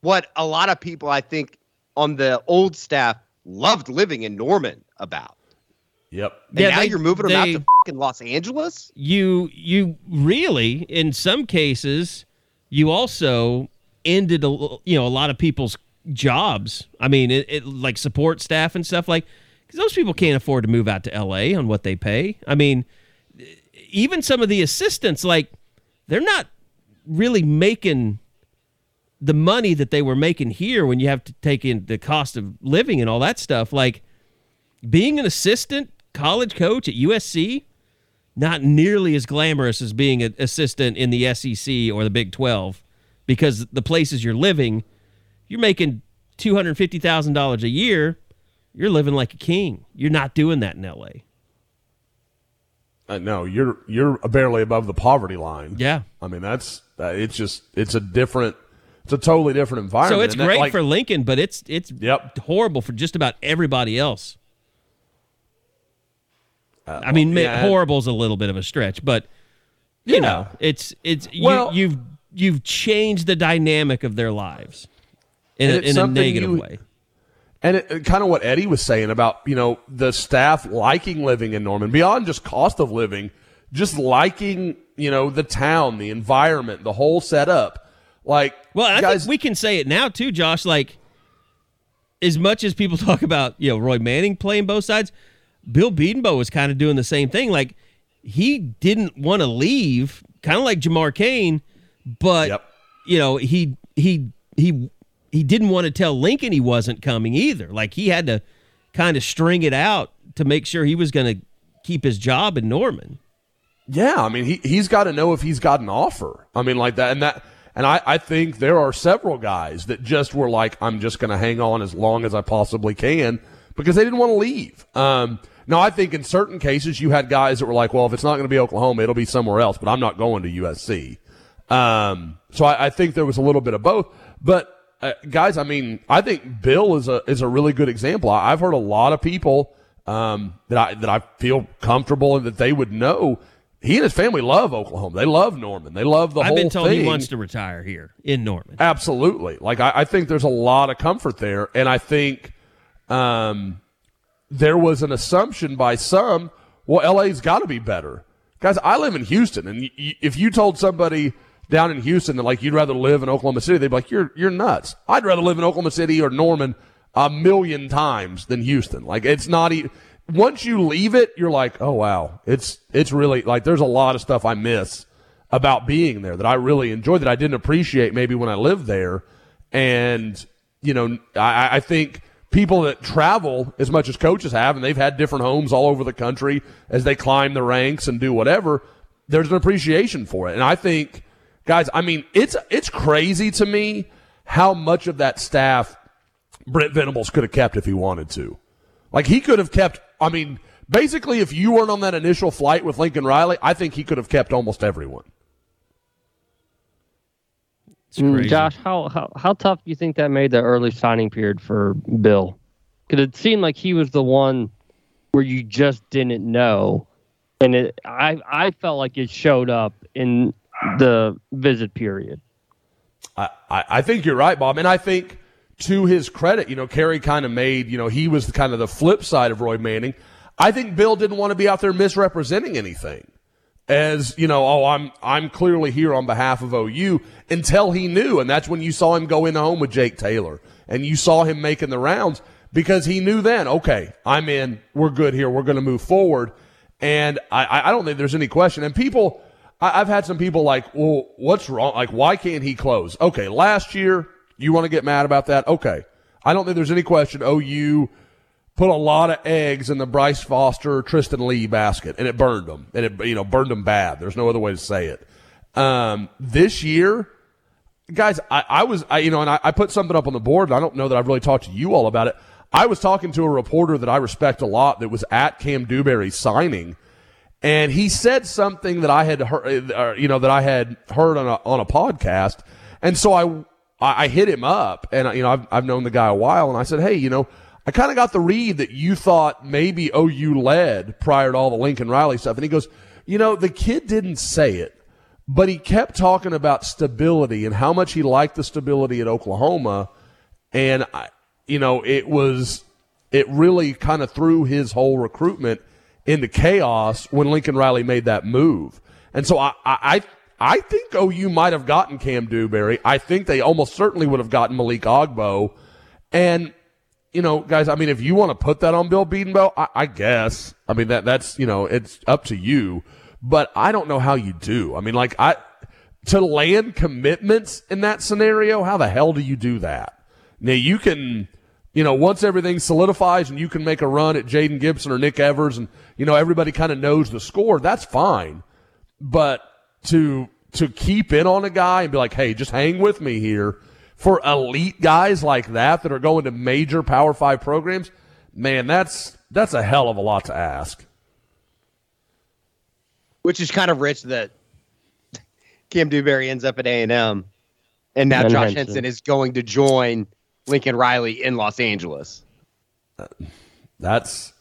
what a lot of people I think on the old staff loved living in Norman about. yep And Yeah, now they- you're moving them out to fucking Los Angeles? you you really in some cases you also ended a l- you know a lot of people's jobs. I mean, it, it like support staff and stuff like because those people can't afford to move out to L.A. on what they pay. I mean, even some of the assistants, like they're not really making the money that they were making here when you have to take in the cost of living and all that stuff. Like being an assistant college coach at USC, not nearly as glamorous as being an assistant in the SEC or the Big 12 because the places you're living, you're making $250,000 a year. You're living like a king. You're not doing that in LA. Uh, no, you're you're barely above the poverty line. Yeah, I mean that's uh, it's just it's a different, it's a totally different environment. So it's And that, great like- for Lincoln, but it's it's Yep. horrible for just about everybody else. Uh, I mean, yeah. horrible is a little bit of a stretch, but you Yeah. know, it's it's Well- you, you've you've changed the dynamic of their lives in, a, in a negative you- way. And it, kind of what Eddie was saying about, you know, the staff liking living in Norman, beyond just cost of living, just liking, you know, the town, the environment, the whole setup. Like, Well, I guys, think we can say it now too, Josh. Like, as much as people talk about you know Roy Manning playing both sides, Bill Bedenbaugh was kind of doing the same thing. Like, he didn't want to leave, kind of like Jamar Cain, but Yep. you know he he he he didn't want to tell Lincoln he wasn't coming either. Like, he had to kind of string it out to make sure he was going to keep his job in Norman. Yeah, I mean he he's got to know if he's got an offer. I mean like that and that and I, I think there are several guys that just were like, I'm just gonna hang on as long as I possibly can because they didn't want to leave. Um now I think in certain cases you had guys that were like, Well, if it's not gonna be Oklahoma, it'll be somewhere else, but I'm not going to USC. Um so I, I think there was a little bit of both. But uh, guys, I mean, I think Bill is a is a really good example. I, I've heard a lot of people um, that I that I feel comfortable and that they would know. He and his family love Oklahoma. They love Norman. They love the whole thing. I've been told thing. he wants to retire here in Norman. Absolutely. Like I, I think there's a lot of comfort there, and I think um, there was an assumption by some. Well, LA's got to be better, guys. I live in Houston, and y- y- if you told somebody down in Houston that like you'd rather live in Oklahoma City, they'd be like, "You're you're nuts." I'd rather live in Oklahoma City or Norman a million times than Houston. Like it's not even. Once you leave it, you're like, "Oh wow, it's it's really like there's a lot of stuff I miss." about being there that I really enjoyed that I didn't appreciate maybe when I lived there. And, you know, I, I think people that travel as much as coaches have, and they've had different homes all over the country as they climb the ranks and do whatever, there's an appreciation for it. And I think, guys, I mean, it's, it's crazy to me how much of that staff Brent Venables could have kept if he wanted to. Like he could have kept, I mean, basically if you weren't on that initial flight with Lincoln Riley, I think he could have kept almost everyone. It's Mm, crazy. Josh, how, how how tough do you think that made the early signing period for Bill? Because it seemed like he was the one where you just didn't know, and it I I felt like it showed up in the visit period. I, I think you're right, Bob. And I think to his credit, you know, Kerry kind of made, you know, he was kind of the flip side of Roy Manning. I think Bill didn't want to be out there misrepresenting anything. As, you know, oh, I'm I'm clearly here on behalf of OU until he knew, and that's when you saw him go in the home with Jake Taylor. And you saw him making the rounds because he knew then, okay, I'm in, we're good here, we're gonna move forward. And I- I don't think there's any question. And people I, I've had some people like, well, what's wrong? Like, why can't he close? Okay, last year, you want to get mad about that? Okay. I don't think there's any question OU put a lot of eggs in the Bryce Foster, Tristan Leigh basket, and it burned them. And it, you know, burned them bad. There's no other way to say it. Um, this year, guys, I, I was, I, you know, and I, I put something up on the board, and I don't know that I've really talked to you all about it. I was talking to a reporter that I respect a lot that was at Kam Dewberry's signing, and he said something that I had heard, uh, you know, that I had heard on a, on a podcast, and so I, I I hit him up, and you know, I've I've known the guy a while, and I said, hey, you know, I kind of got the read that you thought maybe OU led prior to all the Lincoln Riley stuff, and he goes, you know, the kid didn't say it, but he kept talking about stability and how much he liked the stability at Oklahoma, and I, you know, it was it really kind of threw his whole recruitment into chaos when Lincoln Riley made that move. And so I, I, I think OU might have gotten Kam Dewberry. I think they almost certainly would have gotten Malik Agbo. And you know, guys, I mean, if you want to put that on Bill Bedenbaugh, I, I guess. I mean, that that's you know, it's up to you. But I don't know how you do. I mean, like I to land commitments in that scenario. How the hell do you do that? Now you can, you know, once everything solidifies and you can make a run at Jaden Gibson or Nick Evers, and you know everybody kind of knows the score. That's fine. But to to keep in on a guy and be like, hey, just hang with me here for elite guys like that that are going to major Power Five programs, man, that's that's a hell of a lot to ask. Which is kind of rich that Kam Dewberry ends up at A and M, and now And Josh Henson. Henson is going to join Lincoln Riley in Los Angeles. That's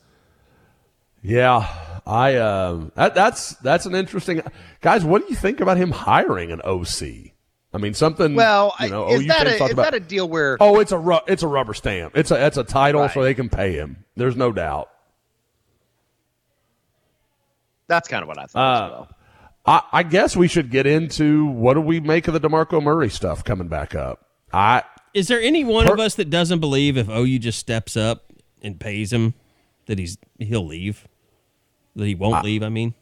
yeah, I um that that's that's an interesting guys. What do you think about him hiring an OC? I mean, something. Well, you know, is OU that fans a, is about- that a deal where Oh, it's a ru- it's a rubber stamp. It's a it's a title, so they can pay him. There's no doubt. that's kind of what I thought Uh, as well. I, I guess we should get into what do we make of the Demarco Murray stuff coming back up. I Is there any one Per- of us that doesn't believe if OU just steps up and pays him that he's he'll leave? That he won't leave, I mean.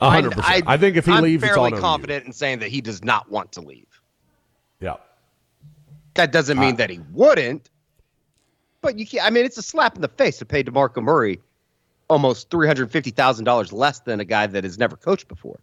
hundred percent. I think if he I'm leaves, it's fairly on OU. confident in saying that he does not want to leave. Yeah. That doesn't mean Uh, that he wouldn't, but you can't. I mean, it's a slap in the face to pay Demarco Murray almost three hundred fifty thousand dollars less than a guy that has never coached before.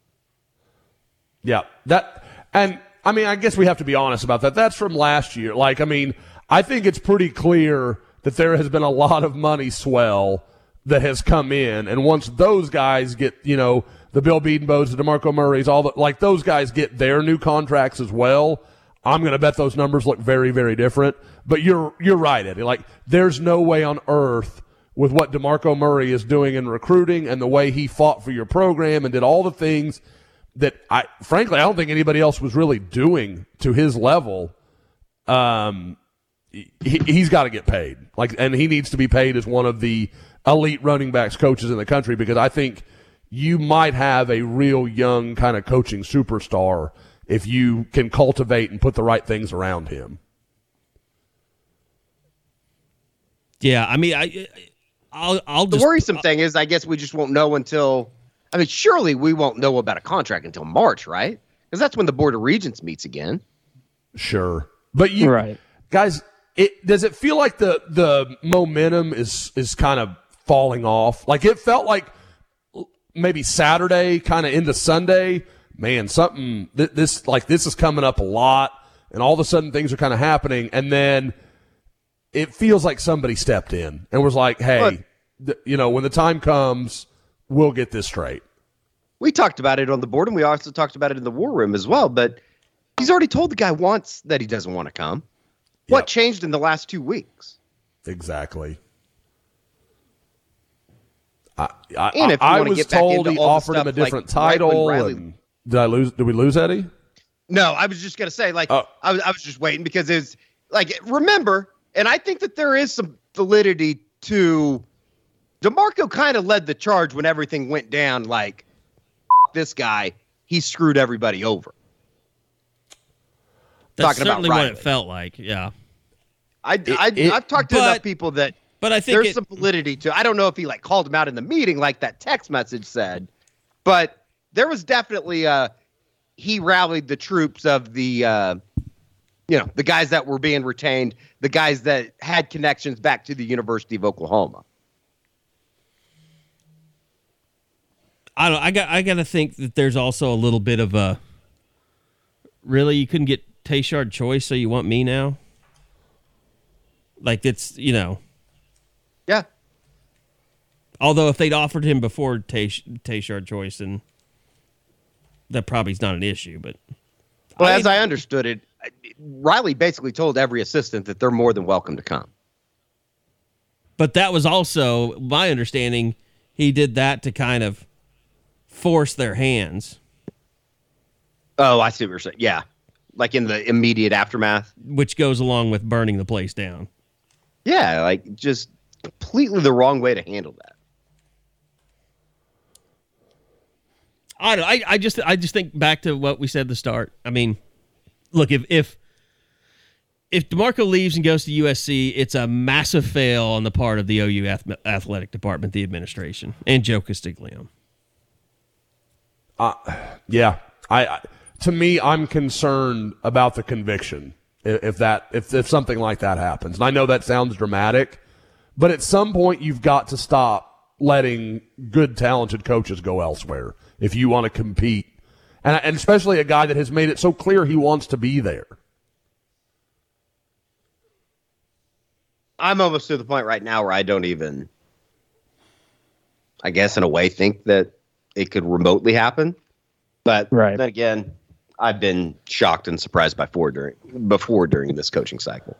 Yeah, that and I mean, I guess we have to be honest about that. That's from last year. Like, I mean, I think it's pretty clear that there has been a lot of money swell that has come in, and once those guys get, you know, the Bill Bedenbaughs, the Demarco Murrays, all the like those guys get their new contracts as well. I'm going to bet those numbers look very, very different. But you're you're right, Eddie. Like, there's no way on earth with what DeMarco Murray is doing in recruiting and the way he fought for your program and did all the things that I frankly I don't think anybody else was really doing to his level. Um, he, he's got to get paid. Like, and he needs to be paid as one of the elite running backs coaches in the country because I think you might have a real young kind of coaching superstar if you can cultivate and put the right things around him. Yeah, I mean, I, I'll, I'll The just worrisome uh, thing is, I guess we just won't know until. I mean, surely we won't know about a contract until March, right? Because that's when the Board of Regents meets again. Sure, but you Right. guys, it does it feel like the the momentum is is kind of falling off? Like it felt like maybe Saturday, kind of into Sunday. Man, something th- this like this is coming up a lot, and all of a sudden things are kind of happening, and then it feels like somebody stepped in and was like, "Hey, th- you know, when the time comes, we'll get this straight." We talked about it on the board, and we also talked about it in the war room as well. But he's already told the guy once that he doesn't want to come. What Yep. changed in the last two weeks? Exactly. I, I, And if you I wanna was get back told into he all the offered him a stuff, like, different right title. Riley- and- did I lose? Did we lose Eddie? No, I was just gonna say, like, Oh. I was, I was just waiting because it's like, remember, and I think that there is some validity to Demarco. Kind of led the charge when everything went down. Like, this guy, he screwed everybody over. that's talking about certainly what it felt like. Yeah, I, I, it- I've talked to but- enough people that but I think there's it, some validity to. I don't know if he like called him out in the meeting like that text message said, but there was definitely uh he rallied the troops of the uh you know the guys that were being retained, the guys that had connections back to the University of Oklahoma. I don't. I got. I got to think that there's also a little bit of a. Really, you couldn't get Tashard Choice, so you want me now? Like it's you know. Yeah, Although if they'd offered him before Tay- Tashard Choice, then that probably is not an issue. But well, I as I understood it, Riley basically told every assistant that they're more than welcome to come. but that was also my understanding. He did that to kind of force their hands, Oh, I see what you're saying. Yeah, like in the immediate aftermath. which goes along with burning the place down. Yeah, like just completely the wrong way to handle that. I don't. I, I just. I just think back to what we said at the start. I mean, look if if if Demarco leaves and goes to USC, it's a massive fail on the part of the OU ath- athletic department, the administration, and Joe Castiglione. Uh, yeah, I, I to me, I'm concerned about the conviction if, if that if if something like that happens. And I know that sounds dramatic, but at some point you've got to stop letting good, talented coaches go elsewhere if you want to compete, and, and especially a guy that has made it so clear he wants to be there. I'm almost to the point right now where I don't even, I guess, in a way, think that it could remotely happen. But Right. then again, I've been shocked and surprised by four during before during this coaching cycle.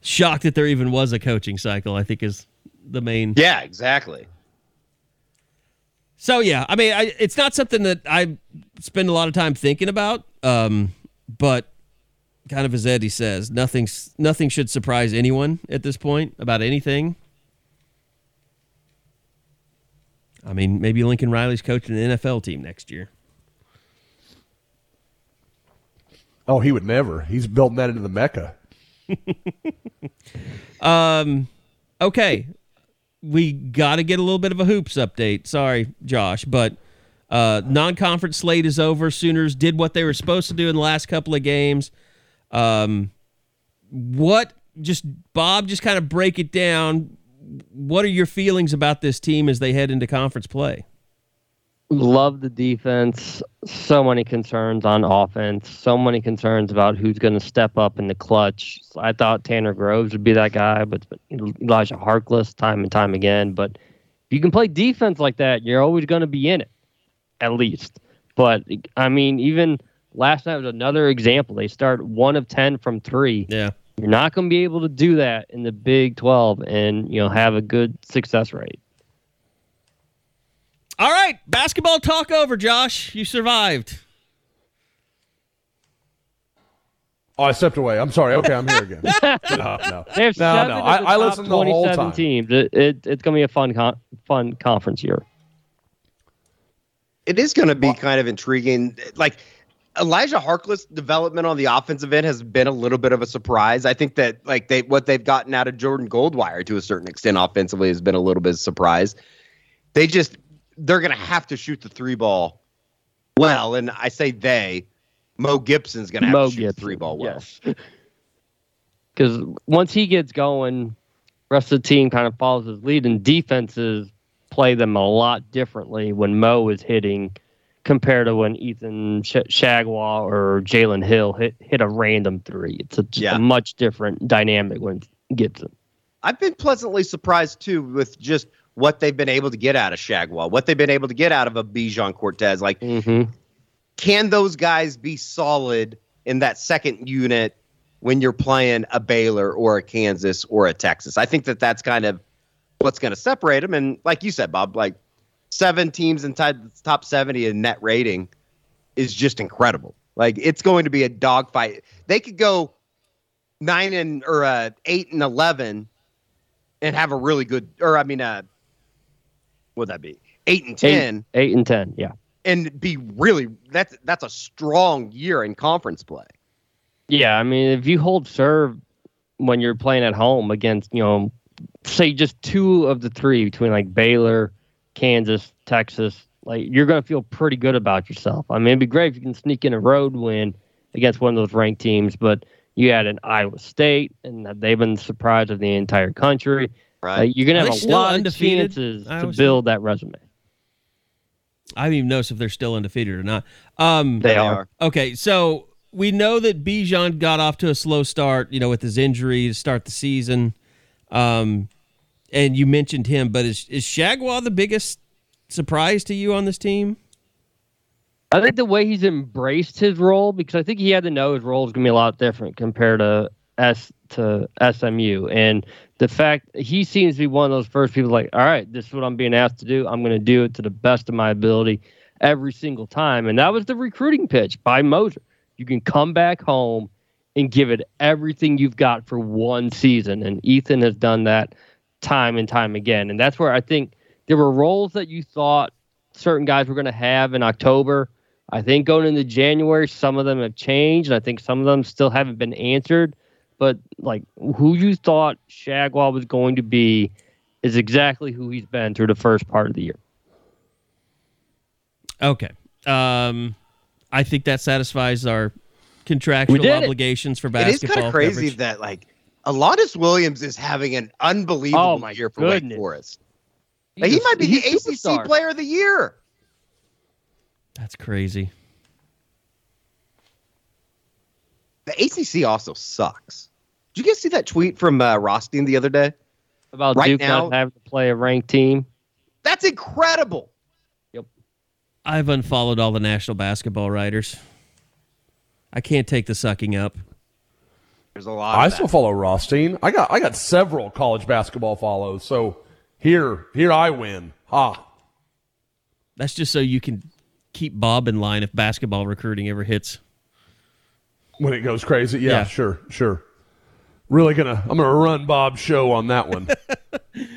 Shocked that there even was a coaching cycle. I think is the main. Yeah, exactly. So yeah, I mean, I, it's not something that I spend a lot of time thinking about. Um, but kind of as Eddie says, nothing nothing should surprise anyone at this point about anything. I mean, maybe Lincoln Riley's coaching an NFL team next year. Oh, he would never. He's building that into the mecca. Um, okay, we got to get a little bit of a hoops update. Sorry, Josh, but uh, non-conference slate is over. Sooners did what they were supposed to do in the last couple of games. Um, what? Just Bob, just kind of break it down. What are your feelings about this team as they head into conference play? Love the defense. So many concerns on offense. So many concerns about who's going to step up in the clutch. I thought Tanner Groves would be that guy, but Elijah Harkless time and time again. But if you can play defense like that, you're always going to be in it, at least. But I mean, even last night was another example. They start one of ten from three. Yeah. You're not going to be able to do that in the Big 12 and you know have a good success rate. All right, basketball talk over, Josh. You survived. Oh, I stepped away. I'm sorry. Okay, I'm here again. no, no. No, no. I- the I listened the whole time. teams. It, it, it's going to be a fun con- fun conference year. It is going to be kind of intriguing. Like Elijah Harkless' development on the offensive end has been a little bit of a surprise. I think that like they what they've gotten out of Jordan Goldwire to a certain extent offensively has been a little bit of a surprise. They just they're going to have to shoot the three ball well, and I say they. Mo Gibson's going to have Mo to shoot Gibson, the three ball well. yes. Because once he gets going, rest of the team kind of follows his lead, and defenses play them a lot differently when Mo is hitting compared to when Ethan Sh- Chargois or Jalen Hill hit hit a random three. It's a, Yeah. a much different dynamic when Gibson. I've been pleasantly surprised too with just what they've been able to get out of Chargois, what they've been able to get out of a Bijan Cortes. Like, Mm-hmm. can those guys be solid in that second unit when you're playing a Baylor or a Kansas or a Texas? I think that that's kind of what's going to separate them. And like you said, Bob, like seven teams inside the top 70 in net rating is just incredible. Like it's going to be a dogfight. They could go nine and or uh, eight and eleven and have a really good, or I mean, uh, what'd that be? Eight and ten Eight, eight and ten, yeah. and be really that's that's a strong year in conference play. Yeah, I mean, if you hold serve when you're playing at home against, you know, say just two of the three between like Baylor, Kansas, Texas, like you're going to feel pretty good about yourself. I mean, it'd be great if you can sneak in a road win against one of those ranked teams, but you had an Iowa State, and they've been the surprise of the entire country. Right. Like, you're gonna have a lot undefeated, of chances Iowa to build that resume. I don't even know if they're still undefeated or not. Um, They are. Okay, so we know that Bijan got off to a slow start, you know, with his injury to start the season. Um, and you mentioned him, but is is Chargois the biggest surprise to you on this team? I think the way he's embraced his role, because I think he had to know his role is going to be a lot different compared to S to SMU, and the fact he seems to be one of those first people like, all right, this is what I'm being asked to do. I'm going to do it to the best of my ability every single time, and that was the recruiting pitch by Moser. You can come back home and give it everything you've got for one season, and Ethan has done that time and time again, and that's where I think there were roles that you thought certain guys were going to have in October I think going into January, some of them have changed, and I think some of them still haven't been answered. But like who you thought Chargois was going to be is exactly who he's been through the first part of the year. Okay. Um, I think that satisfies our contractual did it. obligations for It basketball. is kind of crazy coverage. that like Alondes Williams is having an unbelievable Oh, my year for Wake. Forest. Like, he might be the ACC superstar. Player of the Year. That's crazy. The ACC also sucks. Did you guys see that tweet from uh, Rothstein the other day? About Right Duke now- not having to play a ranked team. That's incredible. Yep. I've unfollowed all the national basketball writers. I can't take the sucking up. There's a lot. Of I that. still follow Rothstein. I got I got several college basketball follows. So here here I win. Ha. That's just so you can keep Bob in line if basketball recruiting ever hits. When it goes crazy. Yeah, Yeah. sure, sure. Really gonna I'm gonna run Bob's show on that one.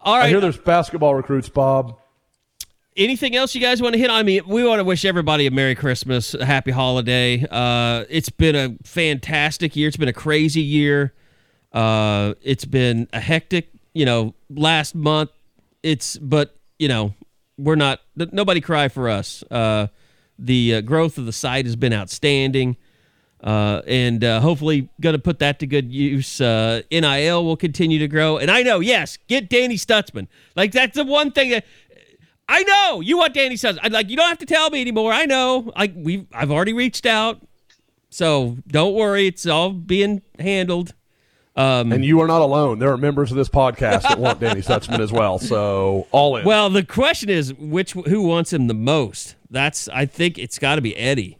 All I hear there's basketball recruits, Bob. anything else you guys want to hit on? I mean, we want to wish everybody a Merry Christmas, a Happy Holiday. Uh, it's been a fantastic year. It's been a crazy year. Uh, it's been a hectic, you know, last month. It's, but you know, we're not. Nobody cry for us. Uh, the uh, growth of the site has been outstanding. Uh, and uh, hopefully going to put that to good use. Uh, NIL will continue to grow, and I know, yes, get Danny Stutsman. Like that's the one thing that I know you want Danny Stutsman. I like you don't have to tell me anymore. I know. Like we, I've already reached out, so don't worry. It's all being handled. Um, And you are not alone. There are members of this podcast that want Danny Stutsman as well. So all in. well, the question is, which who wants him the most? That's I think it's got to be Eddie.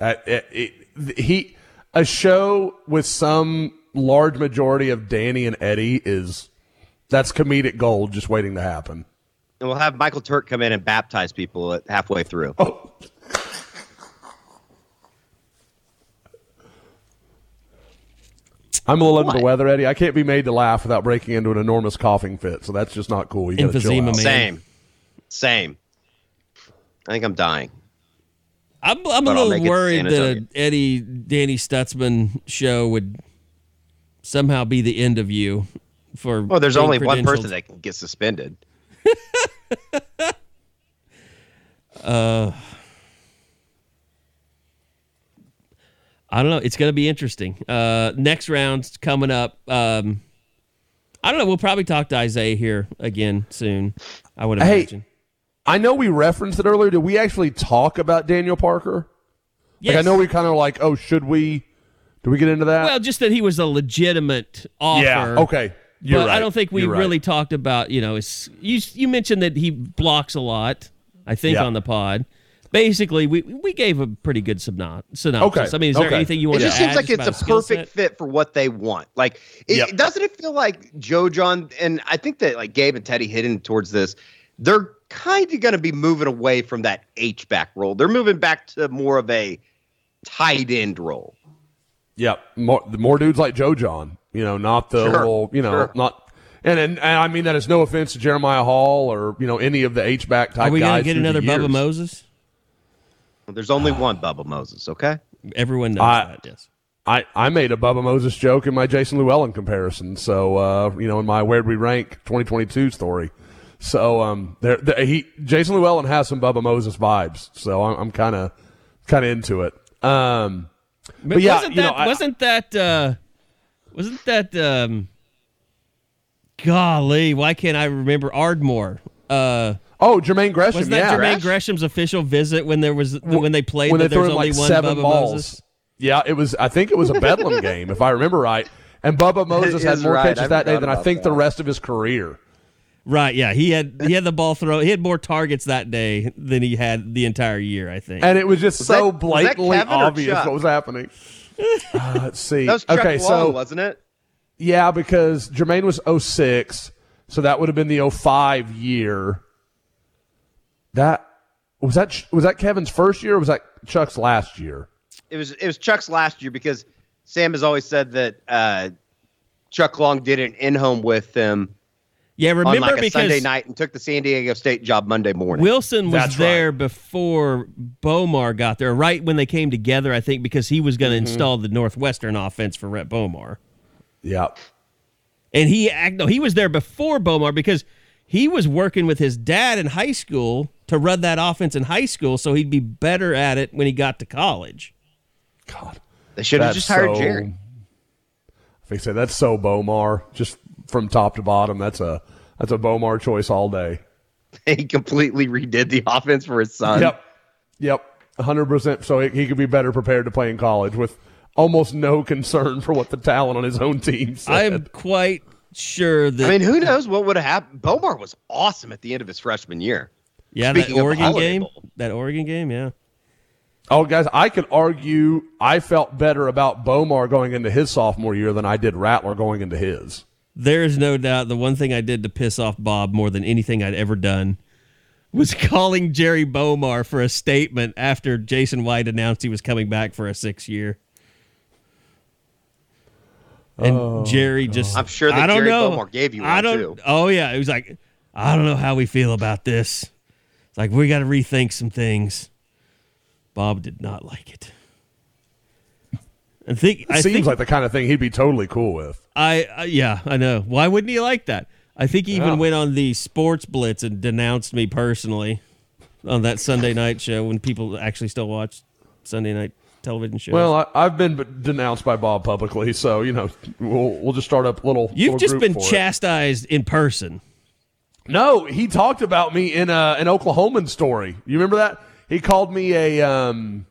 Uh, it- it- he a show with some large majority of Danny and Eddie is that's comedic gold just waiting to happen. and we'll have Michael Turk come in and baptize people at halfway through. Oh. I'm a little under the weather, Eddie. I can't be made to laugh without breaking into an enormous coughing fit, so that's just not cool. You gotta chill Emphysema, out. man. Same, same. I think I'm dying. I'm, I'm a little make it to worried that Antonio. a Eddie Danny Stutsman show would somehow be the end of you. For Well, there's only one person that can get suspended. uh, I don't know. It's going to be interesting. Uh, next round's coming up. Um, I don't know. We'll probably talk to Isaiah here again soon. I would Hey, imagine. I know we referenced it earlier. Did we actually talk about Daniel Parker? Yes. Like I know we kind of like, oh, should we? Do we get into that? Well, just that he was a legitimate offer. yeah. Okay. You're but right. I don't think we right. really talked about. You know, it's, you you mentioned that he blocks a lot. I think Yeah. on the pod. Basically, we we gave a pretty good synop- synopsis. Okay, I mean, is there okay. anything you want to add? It just seems like just it's a perfect set? fit for what they want. Like, it, Yep. doesn't it feel like Joe Jon and I think that like Gabe and Teddy hidden towards this? They're kind of going to be moving away from that H back role. They're moving back to more of a tight end role. Yep. More, more dudes like Joe Jon, you know, not the Sure, little, you know, sure. not. And, and and I mean that is no offense to Jeremiah Hall or you know any of the H back type Are we guys. gonna get another Bubba years. Moses? There's only one Bubba Moses, okay? Everyone knows I- that. Yes. I, I made a Bubba Moses joke in my Jason Llewellyn comparison. So uh, you know, in my where do we rank 2022 story. So um, there, there he Jason Llewellyn has some Bubba Moses vibes. So I'm, I'm kind of kind of into it. Um, But, yeah, wasn't you know, that I- wasn't that uh, wasn't that um, golly? Why can't I remember Ardmore? Uh, oh, Jermaine Gresham. wasn't that yeah. Jermaine Gresham's official visit when there was when they played when they there threw was only like one seven Bubba balls. Moses? Yeah, it was. I think it was a Bedlam game, if I remember right. And Bubba Moses had more right. I catches that day than I about think the rest of his career. Right, yeah, he had he had the ball throw. He had more targets that day than he had the entire year. I think. And it was just so that- blatantly obvious what was happening. Uh, let's see. That was Chuck okay, Long, so wasn't it? yeah, because Jermaine was 06, so that would have been the 05 year. That was that was that Kevin's first year or was that Chuck's last year? It was it was Chuck's last year because Sam has always said that uh, Chuck Long did an in home with him Yeah, on remember like a because Sunday night and took the San Diego State job Monday morning. Wilson was That's there before Bomar got there, right when they came together, I think, because he was going to Mm-hmm. install the Northwestern offense for Rhett Bomar. Yeah. And he act no, he was there before Bomar because he was working with his dad in high school to run that offense in high school, so he'd be better at it when he got to college. God. they should have just hired so- Jerry. If they say that's so Bomar, just from top to bottom, that's a that's a Bomar choice all day. He completely redid the offense for his son. Yep. Yep. 100%. So he, he could be better prepared to play in college with almost no concern for what the talent on his own team said. I am quite sure that I mean, who knows what would have happened? Bomar was awesome at the end of his freshman year. yeah, that speaking of the Oregon game, Bowl. that Oregon game, yeah. oh, guys, I could argue I felt better about Bomar going into his sophomore year than I did Rattler going into his. There is no doubt the one thing I did to piss off Bob more than anything I'd ever done was calling Jerry Bomar for a statement after Jason White announced he was coming back for a six year. And oh, Jerry just I'm sure that I don't Jerry know. Bomar gave you I don't too. Oh yeah, it was like I don't know how we feel about this. It's like we got to rethink some things. Bob did not like it. I think I Seems think like the kind of thing he'd be totally cool with. I uh, yeah, I know. Why wouldn't he like that? I think he even Yeah. went on the Sports Blitz and denounced me personally on that Sunday night show when people actually still watch Sunday night television shows. Well, I, I've been denounced by Bob publicly, so you know we'll we'll just start up a little. you've little just been for it. chastised in person. No, he talked about me in a, an Oklahoman story. You remember that? He called me a um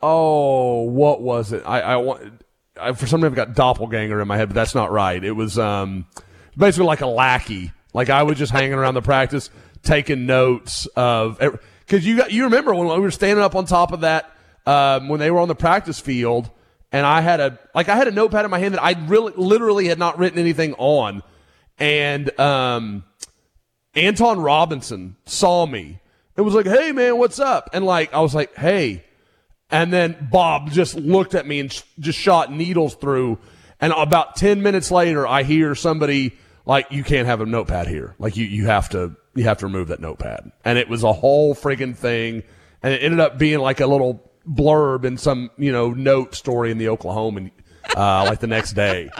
oh, what was it? I I want I, for some reason I've got doppelganger in my head, but that's not right. It was um basically like a lackey. Like I was just hanging around the practice taking notes of because you got you remember when we were standing up on top of that um, when they were on the practice field and I had a like I had a notepad in my hand that I really literally had not written anything on and um Anton Robinson saw me and was like, "Hey man, what's up?" And like I was like, "Hey." And then Bob just looked at me and sh- just shot needles through. And about 10 minutes later, I hear somebody like, "You can't have a notepad here. Like you you have to you have to remove that notepad." And it was a whole friggin' thing. And it ended up being like a little blurb in some, you know, note story in the Oklahoman uh like the next day.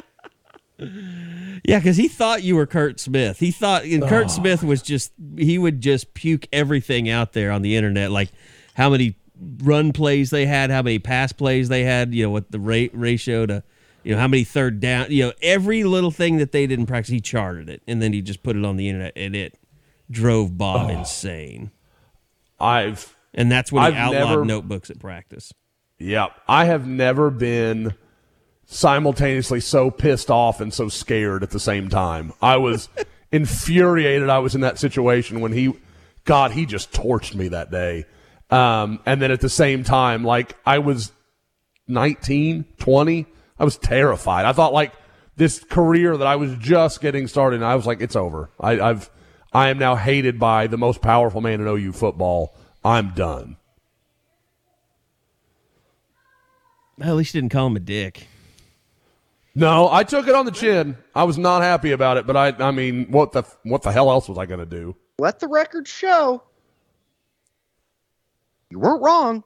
Yeah, because he thought you were Kurt Smith. He thought and Oh. Kurt Smith was just he would just puke everything out there on the internet, like how many run plays they had, how many pass plays they had, you know, what the rate ratio to, you know, how many third down, you know, every little thing that they did in practice, he charted it, and then he just put it on the internet, and it drove Bob Oh. insane. I've And that's when he I've outlawed never- notebooks at practice. Yeah, I have never been simultaneously so pissed off and so scared at the same time. I was infuriated. I was in that situation when he, God, he just torched me that day. Um, and then at the same time, like I was 19, 20, I was terrified. I thought like this career that I was just getting started, and I was like, it's over. I, I've, I am now hated by the most powerful man in OU football. I'm done. Well, at least you didn't call him a dick. No, I took it on the chin. I was not happy about it, but I I mean, what the what the hell else was I going to do? Let the record show. You weren't wrong.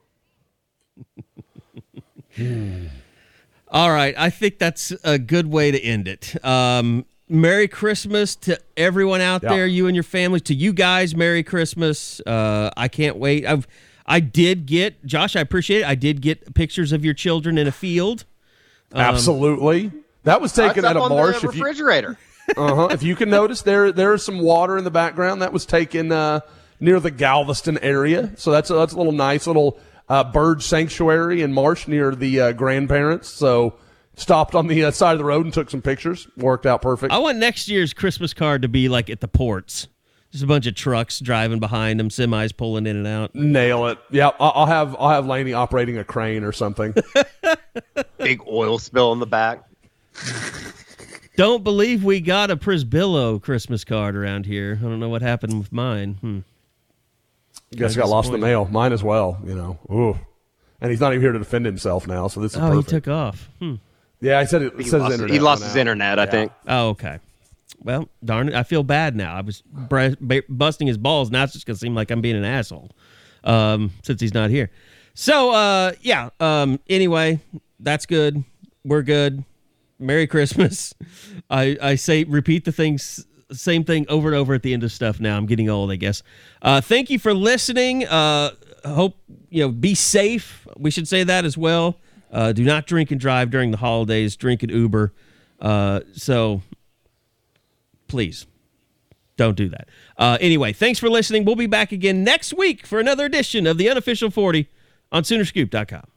All right, I think that's a good way to end it. Um, Merry Christmas to everyone out Yeah. there, you and your families. To you guys, Merry Christmas. Uh, I can't wait. I've I did get Josh. I appreciate it. I did get pictures of your children in a field. Absolutely. That was taken That's at a on marsh. the If you, refrigerator. uh-huh, if you can notice, there there is some water in the background. That was taken uh, near the Galveston area. So that's a, that's a little nice little uh, bird sanctuary and marsh near the uh, grandparents. So stopped on the uh, side of the road and took some pictures. Worked out perfect. I want next year's Christmas card to be like at the ports. Just a bunch of trucks driving behind them, semis pulling in and out. Nail it. Yeah, I- I'll have I'll have Laney operating a crane or something. Big oil spill in the back. Don't believe we got a Prisbillo Christmas card around here. I don't know what happened with mine. Hmm. Guess got lost in the mail. Mine as well. You know. Ooh. And he's not even here to defend himself now. So this is Oh, he took off. Hmm. yeah, I said it, it He says lost, internet. he lost his out. internet, I think. Oh, okay. well, darn it, I feel bad now. I was br- b- busting his balls. Now it's just gonna seem like I'm being an asshole um, since he's not here. So uh, yeah. Um, anyway, that's good. We're good. Merry Christmas. I I say repeat the things same thing over and over at the end of stuff now. I'm getting old, I guess. Uh, thank you for listening. Uh, hope you know. Be safe. We should say that as well. Uh, do not drink and drive during the holidays. Drink and Uber. Uh, so please don't do that. Uh, anyway, thanks for listening. We'll be back again next week for another edition of the unofficial 40 on Soonerscoop.com.